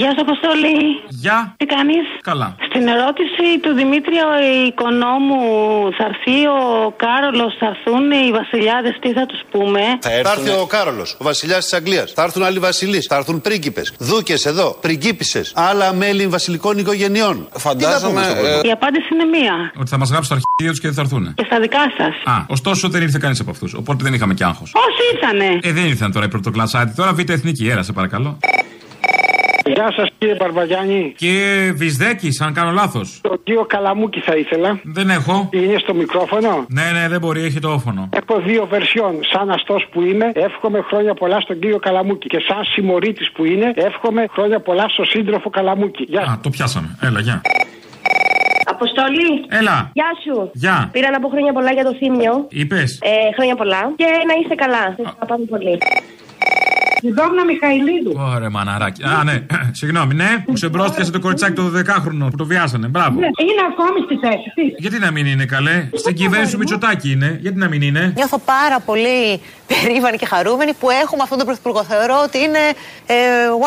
Γεια σα, Αποστολή. Γεια. Τι κάνεις; Καλά. Στην ερώτηση του Δημήτρη ο οικονόμου, θα έρθει ο Κάρολος, θα έρθουν οι βασιλιάδες, τι θα τους πούμε; Θα έρθει ο Κάρολος, ο βασιλιάς της Αγγλίας. Θα έρθουν άλλοι βασιλείς. Θα έρθουν πρίγκιπες. Δούκες εδώ. Πριγκίπισε. Άλλα μέλη βασιλικών οικογενειών. Φαντάζομαι, Η απάντηση είναι μία. Ότι θα μας γράψει τα αρχεία τους και δεν θα έρθουν. Και στα δικά σας. Α, ωστόσο δεν ήρθε κανείς από αυτούς. Οπότε δεν είχαμε κι άγχος. Όσοι ήρθανε. Ε, δεν ήρθαν τώρα οι πρωτοκλασσάτοι. Τώρα β' εθνική, έρασε παρακαλώ. Γεια σας κύριε Μπαρμπαγιάννη. Κύριε Βυσδέκης, αν κάνω λάθος. Τον κύριο Καλαμούκη θα ήθελα. Δεν έχω. Είναι στο μικρόφωνο; Ναι, ναι, δεν μπορεί, έχει το όφωνο. Έχω δύο βερσιόν. Σαν αστός που είμαι, εύχομαι χρόνια πολλά στον κύριο Καλαμούκη. Και σαν συμμορίτη που είναι, εύχομαι χρόνια πολλά στον σύντροφο Καλαμούκη. Γεια Α, το πιάσαμε. Έλα, γεια. Αποστολή. Έλα. Γεια σου. Γεια. Πήρα να πω χρόνια πολλά για το θύμιο. Είπες. Ε, χρόνια πολλά. Και να είστε καλά. Σας αγαπάμε πολύ. Η Δόμνα Μιχαηλίδου. Ωραία, μαναράκι. Α, ναι. Συγγνώμη, ναι. Μου ξεμπρόστηκε το κοριτσάκι το 12χρονο που το βιάσανε. Μπράβο. Ναι, είναι ακόμη στη θέση τη. Γιατί να μην είναι καλέ; Στην κυβέρνηση του Μητσοτάκη είναι. Γιατί να μην είναι; Νιώθω πάρα πολύ περήφανη και χαρούμενη που έχουμε αυτόν τον πρωθυπουργό. Θεωρώ ότι είναι ε,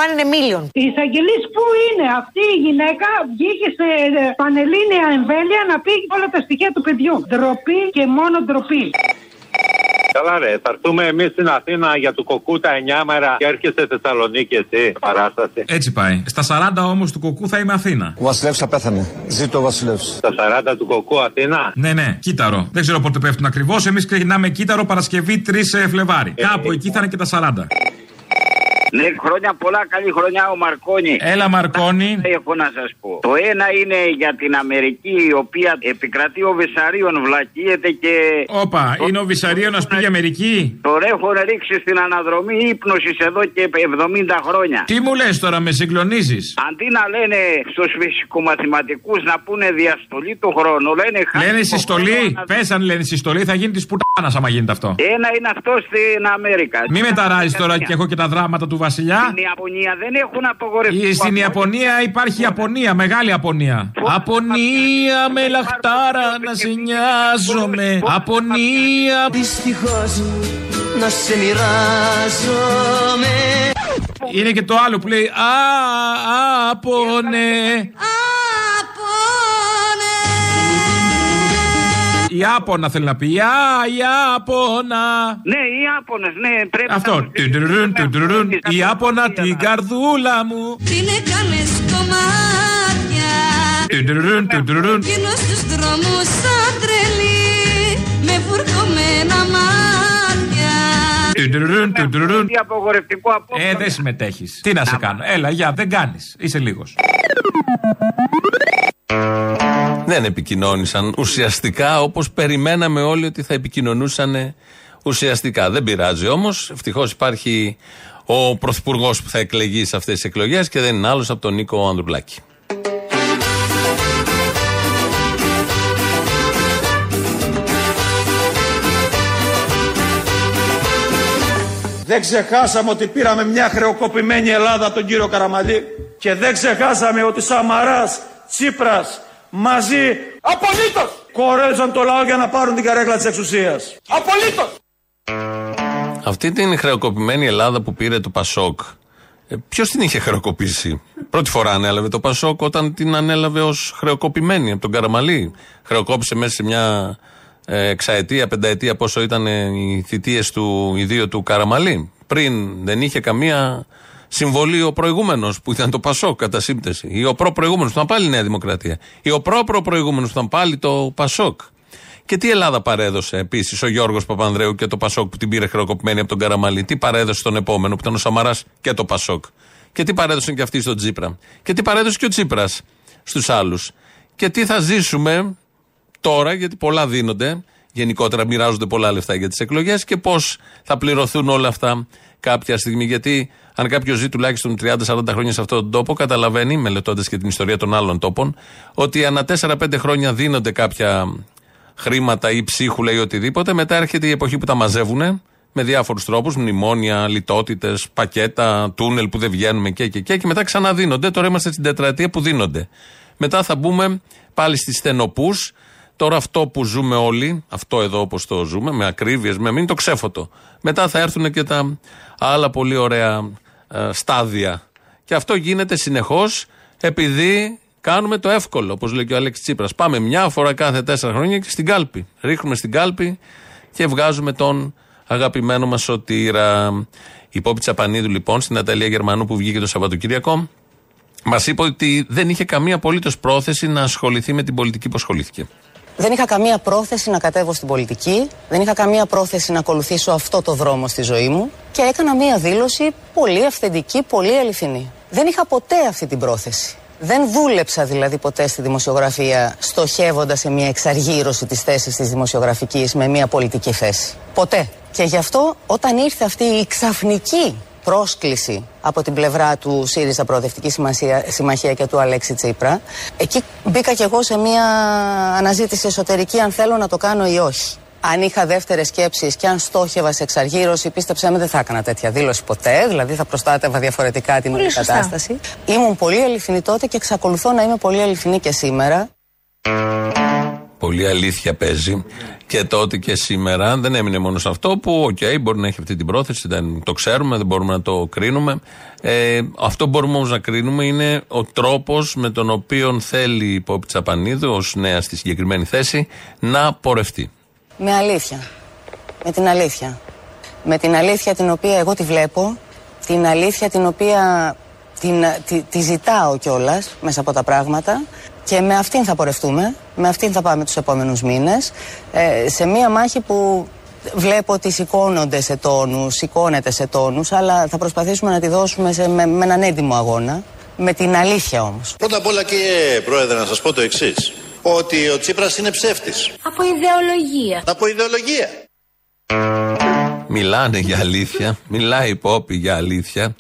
one in a million. Η εισαγγελής πού είναι; Αυτή η γυναίκα, βγήκε σε ε, πανελλήνια εμβέλεια να πει όλα τα στοιχεία του παιδιού. Ντροπή και μόνο ντροπή. Καλά, ρε. Θα έρθουμε εμείς στην Αθήνα για του κοκού τα 9 μέρα και έρχεσαι Θεσσαλονίκη εσύ. Παράσταση. Έτσι πάει. Στα 40 όμως του κοκκού θα είμαι Αθήνα. Ο Βασιλεύς απέθανε. Ζήτω ο Βασιλεύς. Στα 40 του κοκού Αθήνα; Ναι, ναι, κύτταρο. Δεν ξέρω πότε πέφτουν ακριβώς. Εμείς ξεκινάμε κύτταρο Παρασκευή 3 Φλεβάρι. Κάπου εκεί θα είναι και τα 40. Ναι, χρόνια πολλά, καλή χρονιά ο Μαρκόνι. Έλα, Μαρκόνι. Έχω να σας πω. Το ένα είναι για την Αμερική, η οποία επικρατεί ο Βυσαρίων, βλακίεται και. Όπα, είναι ο Βυσαρίων να πήγε Αμερική; Τον έχουν ρίξει στην αναδρομή ύπνωσης εδώ και 70 χρόνια. Τι μου λες τώρα, με συγκλονίζεις; Αντί να λένε στους φυσικομαθηματικού να πούνε διαστολή του χρόνου, λένε χάρη. Λένε το συστολή; χρόνο να- Πες αν λένε συστολή, θα γίνει της πουτάνας άμα γίνεται αυτό. Ένα είναι αυτό στην Αμέρικα. Μη με ταράζεις τώρα και έχω και τα δράματα του Βασιλιά. Στην Ιαπωνία δεν έχουν απογορευτεί. Ή Στην Ιαπωνία υπάρχει Ιαπωνία, μεγάλη Ιαπωνία. Απονία με λαχτάρα να σε νοιάζομαι. Απονία. Δυστυχώς να σε μοιράζομαι. Είναι και το άλλο που λέει Α, απονέ. Ιάπωνα θέλει να πει. Α, Ιάπωνα. Ναι, οι Ιάπωνες, ναι, πρέπει Αυτό. Τουντουρουρουν, τουντουρουρουν. Ιάπωνα την καρδούλα μου. Την έκανες κομμάτια Τουντουρουρουν, τουντουρουρουν. Γίνω στους δρόμους σαν τρελή Με βουρκωμένα μάτια Τουντουρουρουν, τουντουρουρουν. Τι απογορευτικό απόφαση. Ε, δεν συμμετέχεις. Τι να σε κάνω. Έλα, για, δεν κάνεις. Είσαι λίγος. Δεν επικοινώνησαν ουσιαστικά όπως περιμέναμε όλοι ότι θα επικοινωνούσαν ουσιαστικά. Δεν πειράζει όμως. Ευτυχώς υπάρχει ο πρωθυπουργός που θα εκλεγεί σε αυτές τις εκλογές και δεν είναι άλλος από τον Νίκο Ανδρουλάκη. Δεν ξεχάσαμε ότι πήραμε μια χρεοκοπημένη Ελλάδα από τον κύριο Καραμαλή και δεν ξεχάσαμε ότι Σαμαράς, Τσίπρας μαζί απολύτως κορέλισαν το λαό για να πάρουν την καρέκλα της εξουσίας. Απολύτως! Αυτή την χρεοκοπημένη Ελλάδα που πήρε το Πασόκ, ποιος την είχε χρεοκοπήσει; Πρώτη φορά ανέλαβε το Πασόκ όταν την ανέλαβε ως χρεοκοπημένη από τον Καραμαλή. Χρεοκόπησε μέσα σε μια ε, εξαετία, πενταετία πόσο ήταν ε, οι θητείες του ιδίου του Καραμαλή. Πριν δεν είχε καμία συμβολή ο προηγούμενος που ήταν το Πασόκ κατά σύμπτεση. Ή ο προ-προηγούμενο που ήταν πάλι η Νέα Δημοκρατία. Ή ο προ-προ-προηγούμενο που ήταν πάλι το Πασόκ. Και τι Ελλάδα παρέδωσε επίσης ο Γιώργος Παπανδρέου και το Πασόκ που την πήρε χρεοκοπημένη από τον Καραμαλή. Τι παρέδωσε στον επόμενο που ήταν ο Σαμαράς και το Πασόκ. Και τι παρέδωσαν και αυτοί στον Τσίπρα. Και τι παρέδωσε και ο Τσίπρας στους άλλους. Και τι θα ζήσουμε τώρα, γιατί πολλά δίνονται. Γενικότερα μοιράζονται πολλά λεφτά για τις εκλογές και πώς θα πληρωθούν όλα αυτά κάποια στιγμή. Γιατί αν κάποιος ζει τουλάχιστον 30-40 χρόνια σε αυτόν τον τόπο, καταλαβαίνει, μελετώντας και την ιστορία των άλλων τόπων, ότι ανά 4-5 χρόνια δίνονται κάποια χρήματα ή ψίχουλα ή οτιδήποτε. Μετά έρχεται η εποχή που τα μαζεύουν με διάφορους τρόπους, μνημόνια, λιτότητες, πακέτα, τούνελ που δεν βγαίνουμε και, και, και, και μετά ξαναδίνονται. Τώρα είμαστε στην τετραετία που δίνονται. Μετά θα μπούμε πάλι στις στενοπούς. Τώρα αυτό που ζούμε όλοι, αυτό εδώ όπως το ζούμε, με ακρίβειες, με μην το ξέφωτο. Μετά θα έρθουν και τα άλλα πολύ ωραία ε, στάδια. Και αυτό γίνεται συνεχώς επειδή κάνουμε το εύκολο, όπως λέει και ο Αλέξη Τσίπρας. Πάμε μια φορά κάθε τέσσερα χρόνια και στην κάλπη. Ρίχνουμε στην κάλπη και βγάζουμε τον αγαπημένο μας σωτήρα. Η Πόπη Τσαπανίδου, λοιπόν, στην Αταλία Γερμανού που βγήκε το Σαββατοκύριακο, μας είπε ότι δεν είχε καμία απολύτως πρόθεση να ασχοληθεί με την πολιτική που ασχολήθηκε. Δεν είχα καμία πρόθεση να κατέβω στην πολιτική, δεν είχα καμία πρόθεση να ακολουθήσω αυτό το δρόμο στη ζωή μου και έκανα μία δήλωση πολύ αυθεντική, πολύ αληθινή. Δεν είχα ποτέ αυτή την πρόθεση. Δεν δούλεψα δηλαδή ποτέ στη δημοσιογραφία στοχεύοντας σε μια εξαργύρωση της θέσης της δημοσιογραφικής με μια πολιτική θέση. Ποτέ. Και γι' αυτό όταν ήρθε αυτή η ξαφνική πρόσκληση από την πλευρά του ΣΥΡΙΖΑ Προοδευτικής Συμμαχίας, Συμμαχίας και του Αλέξη Τσίπρα, εκεί μπήκα κι εγώ σε μια αναζήτηση εσωτερική αν θέλω να το κάνω ή όχι. Αν είχα δεύτερες σκέψεις και αν στόχευα σε εξαργύρωση, πίστεψέ με, δεν θα έκανα τέτοια δήλωση ποτέ. Δηλαδή θα προστάτευα διαφορετικά την όλη Πολύ σωστά. κατάσταση. Ήμουν πολύ αληθινή τότε και εξακολουθώ να είμαι πολύ αληθινή και σήμερα. Πολύ αλήθεια παίζει και τότε και σήμερα. Δεν έμεινε μόνο σε αυτό που, οκ, μπορεί να έχει αυτή την πρόθεση, δεν το ξέρουμε, δεν μπορούμε να το κρίνουμε. Ε, αυτό που μπορούμε όμως να κρίνουμε είναι ο τρόπος με τον οποίο θέλει η Πόπη Τσαπανίδου, ως νέα στη συγκεκριμένη θέση, να πορευτεί. Με αλήθεια. Με την αλήθεια. Με την αλήθεια την οποία εγώ τη βλέπω, την αλήθεια την οποία την, τη, τη ζητάω κιόλας μέσα από τα πράγματα και με αυτήν θα πορευτούμε, με αυτήν θα πάμε τους επόμενους μήνες ε, σε μία μάχη που βλέπω ότι σηκώνονται σε τόνους, σηκώνεται σε τόνους αλλά θα προσπαθήσουμε να τη δώσουμε σε, με, με έναν έντιμο αγώνα, με την αλήθεια όμως. Πρώτα απ' όλα κύριε Πρόεδρε να σας πω το εξής. Ότι ο Τσίπρας είναι ψεύτης. Από ιδεολογία. Από ιδεολογία. Μιλάνε για αλήθεια. Μιλάει η Πόπη για αλήθεια.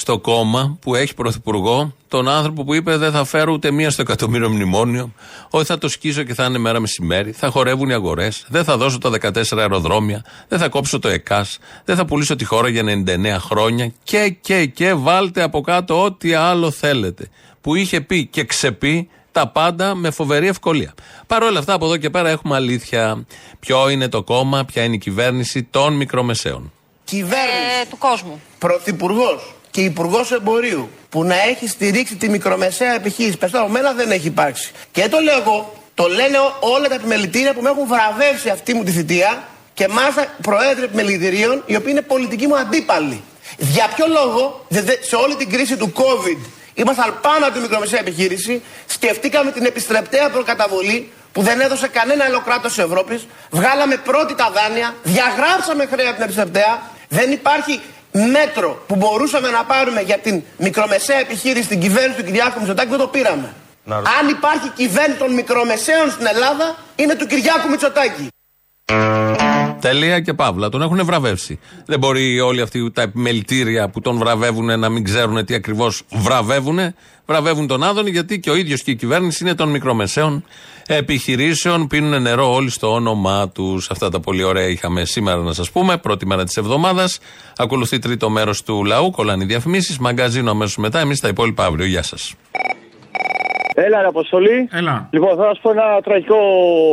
Στο κόμμα που έχει πρωθυπουργό τον άνθρωπο που είπε δεν θα φέρω ούτε μία στο εκατομμύριο μνημόνιο. Ότι θα το σκίσω και θα είναι μέρα μεσημέρι. Θα χορεύουν οι αγορές. Δεν θα δώσω τα 14 αεροδρόμια. Δεν θα κόψω το ΕΚΑΣ. Δεν θα πουλήσω τη χώρα για 99 χρόνια. Και, και, και βάλτε από κάτω ό,τι άλλο θέλετε. Που είχε πει και ξεπεί τα πάντα με φοβερή ευκολία. Παρ' όλα αυτά, από εδώ και πέρα έχουμε αλήθεια. Ποιο είναι το κόμμα, ποια είναι η κυβέρνηση των μικρομεσαίων. Κυβέρνηση, του κόσμου. πρωθυπουργός και υπουργός εμπορίου που να έχει στηρίξει τη μικρομεσαία επιχείρηση. Πες από μένα δεν έχει υπάρξει. Και δεν το λέω εγώ, το λένε όλα τα επιμελητήρια που με έχουν βραβεύσει αυτή μου τη θητεία και μάλιστα προέδροι επιμελητηρίων οι οποίοι είναι πολιτικοί μου αντίπαλοι. Για ποιο λόγο δε- δε- σε όλη την κρίση του COVID ήμασταν πάνω από τη μικρομεσαία επιχείρηση, σκεφτήκαμε την επιστρεπτέα προκαταβολή που δεν έδωσε κανένα άλλο κράτος της Ευρώπης, βγάλαμε πρώτη τα δάνεια, διαγράψαμε χρέη από την επιστρεπτέα. Δεν υπάρχει μέτρο που μπορούσαμε να πάρουμε για την μικρομεσαία επιχείρηση, την κυβέρνηση του Κυριάκου Μητσοτάκη, δεν το πήραμε. Αν υπάρχει κυβέρνηση των μικρομεσαίων στην Ελλάδα, είναι του Κυριάκου Μητσοτάκη. Τελεία και παύλα. Τον έχουν βραβεύσει. Δεν μπορεί όλοι αυτοί τα επιμελητήρια που τον βραβεύουν να μην ξέρουν τι ακριβώς βραβεύουν. Βραβεύουν τον Άδωνη γιατί και ο ίδιος και η κυβέρνηση είναι των μικρομεσαίων επιχειρήσεων. Πίνουν νερό όλοι στο όνομά τους. Αυτά τα πολύ ωραία είχαμε σήμερα να σας πούμε. Πρώτη μέρα της εβδομάδας. Ακολουθεί τρίτο μέρος του λαού. Κολλάνε οι διαφημίσεις. Μαγκαζίνο αμέσως μετά. Εμείς τα υπόλοιπα αύριο. Γεια σας. Έλα, ρε Αποστολή. Έλα. Λοιπόν, θα σας πω ένα τραγικό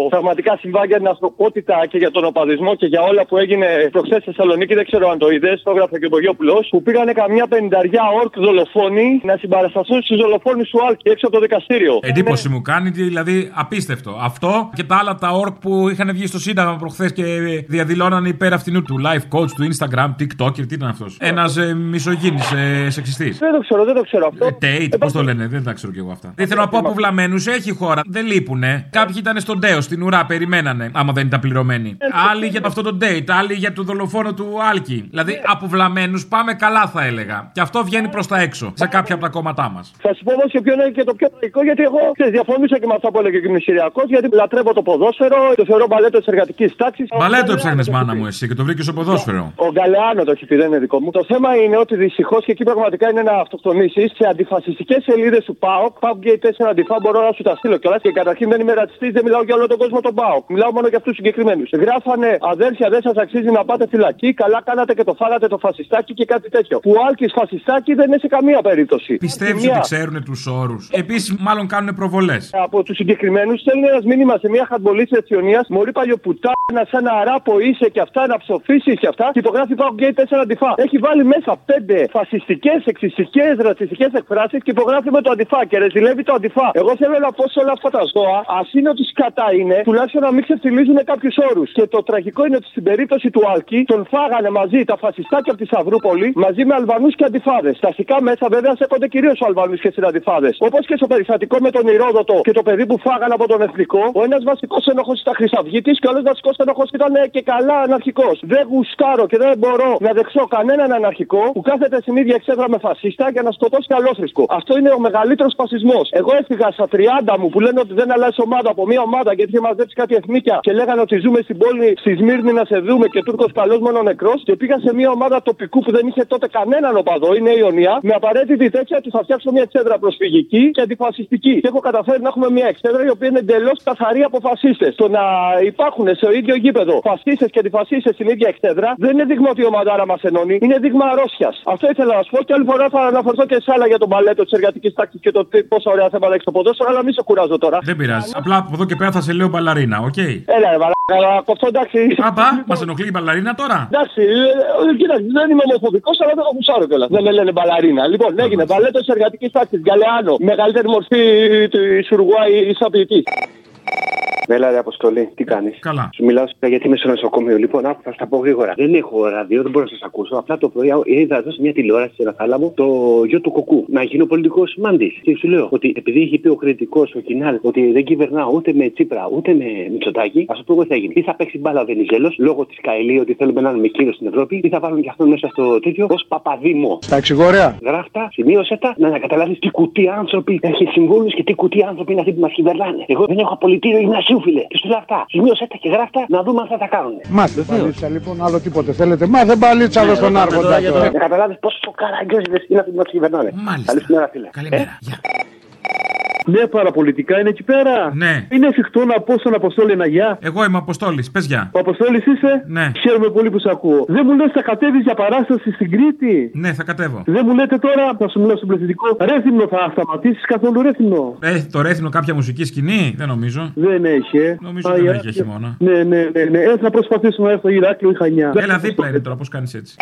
πραγματικά συμβάν για την ανθρωπότητα και για τον οπαδισμό και για όλα που έγινε προχθές στη Θεσσαλονίκη. Δεν ξέρω αν το είδες, το έγραφε και ο Μπογιόπουλο. Που πήγανε καμιά πενταριά ορκ δολοφόνοι να συμπαρασταθούν στους δολοφόνους του Άλκη έξω από το δικαστήριο. Εντύπωση μου κάνει, δηλαδή απίστευτο. Αυτό και τα άλλα τα ορκ που είχαν βγει στο Σύνταγμα προχθές και διαδηλώνανε υπέρ αυτινού του live coach, του Instagram, TikToker, τι ήταν αυτός; Ένας ε, μισογίνης ε, σεξιστής. Δεν το ξέρω, δεν το ξέρω αυτό. Tate, πώς το λένε, δεν τα ξέρω κι εγώ αυτά. Δεν θέλω να πω αποβλαμμένου, έχει χώρα. Δεν λείπουνε. Κάποιοι ήταν στον Τέο, στην ουρά, περιμένανε, άμα δεν ήταν πληρωμένοι. Άλλοι για αυτό το date, άλλοι για το δολοφόνο του Άλκη. Δηλαδή, αποβλαμμένου πάμε καλά, θα έλεγα. Και αυτό βγαίνει προς τα έξω, σε κάποια από τα κόμματά μας. Θα σου πω όμως και ποιο είναι και το πιο τραγικό, γιατί εγώ ξέρεις, διαφωνούσα και με αυτά που έλεγε και ο Μισηριακό, γιατί λατρεύω το ποδόσφαιρο, το θεωρώ μπαλέτο της εργατικής τάξης. Μπαλέτο έψαχνε, μάνα μου, εσύ και το βρήκες στο ποδόσφαιρο. Ο Γκαλεάνο το έχει πει, δεν είναι δικό μου. Το θέμα είναι ότι δυστυχώς και εκεί πραγματικά είναι να αυτοκτονήσεις σε αντιφασιστικές σελίδες του ΠΑΟΚ. ΠΑΟΚ Gate 4 αντιφά μπορώ να σου τα στείλω κιόλας και καταρχήν δεν είμαι ρατσιστής, δεν μιλάω για όλο τον κόσμο τον ΠΑΟΚ. Μιλάω μόνο για αυτούς του συγκεκριμένους. Γράφανε αδέρφια δεν σας αξίζει να πάτε φυλακή, καλά κάνατε και το φάγατε το φασιστάκι και κάτι τέτοιο. Που Άλκης φασιστάκι δεν είναι σε καμία περίπτωση. Πιστεύεις Μια- ότι ξέρουν τους όρους. Επίσης, μάλλον κάνουν προβολές. από τους συγκεκριμένους στέλνει ένας μήνυμα σε μια χατμπολή της Εθιονία. Μωρή παλιοπουτάνα, σαν ένα ράπο είσαι και αυτά, να ψοφήσεις και αυτά. Και υπογράφει πάω γκέι 4 αντιφά. Έχει βάλει μέσα πέντε φασιστικές, εξιστικέ, ρατσιστικές εκφράσεις και υπογράφει με το αντιφά και ρεζιλεύει το αντιφά. Εγώ θέλω να πω σε όλα αυτά τα ζώα, ας είναι ότι σκατά είναι, τουλάχιστον να μην ξεφτιλίζουν κάποιους όρους. Και το τραγικό είναι ότι στην περίπτωση του Άλκη τον φάγανε μαζί τα φασιστάκια από τη Σαυρούπολη μαζί με Αλβανούς και αντιφάδες. Τα αστικά μέσα βέβαια σέκονται κυρίως Αλβανούς και συναντιφάδε. Όπως και στο περιστατικό με τον Ηρόδοτο και το παιδί που φάγανε από τον Εθνικό, ο ένας βασικός ενοχό ήταν Χρυσαυγήτης και ο άλλος βασικός ενοχό ήταν ε, και καλά αναρχικός. Δεν γουστάρω και δεν μπορώ να δεχθώ κανέναν αναρχικό που κάθεται στην ίδια εξέδρα με φασίστα για να σκοτώσει καλόθρησκο. Αυτό είναι ο μεγαλύτερος φασισμός. Εγώ έφυγα στα 30 μου που λένε ότι δεν αλλάζει ομάδα από μια ομάδα γιατί είχε μαζέψει κάτι εθνίκια και λέγανε ότι ζούμε στην πόλη στη Σμύρνη να σε δούμε και Τούρκος καλό μόνο νεκρός και πήγα σε μια ομάδα τοπικού που δεν είχε τότε κανέναν οπαδό, είναι η Ιωνία, με απαραίτητη τέτοια ότι θα φτιάξω μια εξέδρα προσφυγική και αντιφασιστική. Και έχω καταφέρει να έχουμε μια εξέδρα η οποία είναι εντελώς καθαρή από φασίστες. Το να υπάρχουν σε ίδιο γήπεδο φασίστες και αντιφασίστες στην ίδια εξέδρα δεν είναι δείγμα ότι η ομαδάρα μας ενώνει, είναι δείγμα αρρώστιας. Αυτό ήθελα να σου πω και άλλη φορά θα αναφερθώ και σε άλλα για το μπαλέτο της εργατικής τάξης και το τι- πόσα ωραία θέματα έχει το ποδόσφαιρο, αλλά μην σε κουράζω τώρα. Δεν πειράζει. Απλά από εδώ και πέρα θα σε λέω μπαλαρίνα, οκ; Έλα, ρε μαλάκα, αλλά αυτό εντάξει. Απα, μας ενοχλεί η μπαλαρίνα τώρα; Εντάξει, ε, κοίταξε, δεν είμαι ομοφοβικός, αλλά δεν το γουστάρω κιόλας. Δεν με λένε μπαλαρίνα. Λοιπόν, έγινε μπαλέτο της εργατικής τάξης, Γκαλεάνο, μεγαλύτερη μορφή της Ουρουάη εις Έλα, ρε Αποστολή, τι κάνεις; Καλά. Σου μιλάω σήμερα γιατί είμαι στο νοσοκομείο. Λοιπόν, άκου, θα στα πω γρήγορα. Δεν έχω ραδίο, δεν μπορώ να σας ακούσω. Απλά το πρωί είδα εδώ σε μια τηλεόραση σε ένα θάλαμο το γιο του κοκκού να γίνει ο πολιτικός μάντης. Και σου λέω ότι επειδή έχει πει ο κριτικός, ο Κινάλ, ότι δεν κυβερνάω ούτε με Τσίπρα ούτε με Μητσοτάκη, ας πούμε εγώ τι θα γίνει. Τι θα παίξει μπάλα ο Βενιζέλος λόγω της Καηλή ότι θέλουμε να είμαι κύριος στην Ευρώπη, τι θα βάλουν και αυτόν μέσα στο τέτοιο ως Παπαδήμο. Τα εξηγορέα. Γράφτα, σημείωσε τα, να καταλάβει τι κουτί άνθρωποι έχεις συμβούλους και τι κουτί άνθρωποι είναι αυτοί που μας κυβερνάνε. Εγώ δεν έχω απολυτήριο γυμνασίου, φίλε. Και σου λέω αυτά. Σημείωσε τα και γράφτα να δούμε αν θα τα κάνουν. Μα δεν παλίτσα λοιπόν, άλλο τίποτε θέλετε. Μα δεν παλίτσα άλλο στον άρχοντα. Να καταλάβεις πόσο καραγκιόζιδε είναι αυτοί που μας κυβερνάνε. Μάλιστα. Καλή σου μέρα, φίλε. Καλημέρα. Ναι, παραπολιτικά είναι εκεί πέρα; Ναι. Είναι εφικτό να πω στον Αποστόλη ένα γεια. Εγώ είμαι Αποστόλης, πες γεια. Ο Αποστόλης είσαι; Ναι. Χαίρομαι πολύ που σε ακούω. Δεν μου λες, θα κατέβεις για παράσταση στην Κρήτη; Ναι, θα κατέβω. Δεν μου λέτε τώρα, θα σου μιλάω στον πληθυντικό. Ρέθυμνο θα σταματήσεις καθόλου ρέθυμνο; Ε, το ρέθινο κάποια μουσική σκηνή, δεν νομίζω. Δεν έχει, ε. Νομίζω Α, δεν Ηράκλειο. έχει χειμώνα. Ναι, ναι, ναι. ναι. Ε, θα προσπαθήσω να έρθω Ηράκλειο ή Χανιά. Έλα δίπλα είναι τώρα, πώς κάνεις έτσι.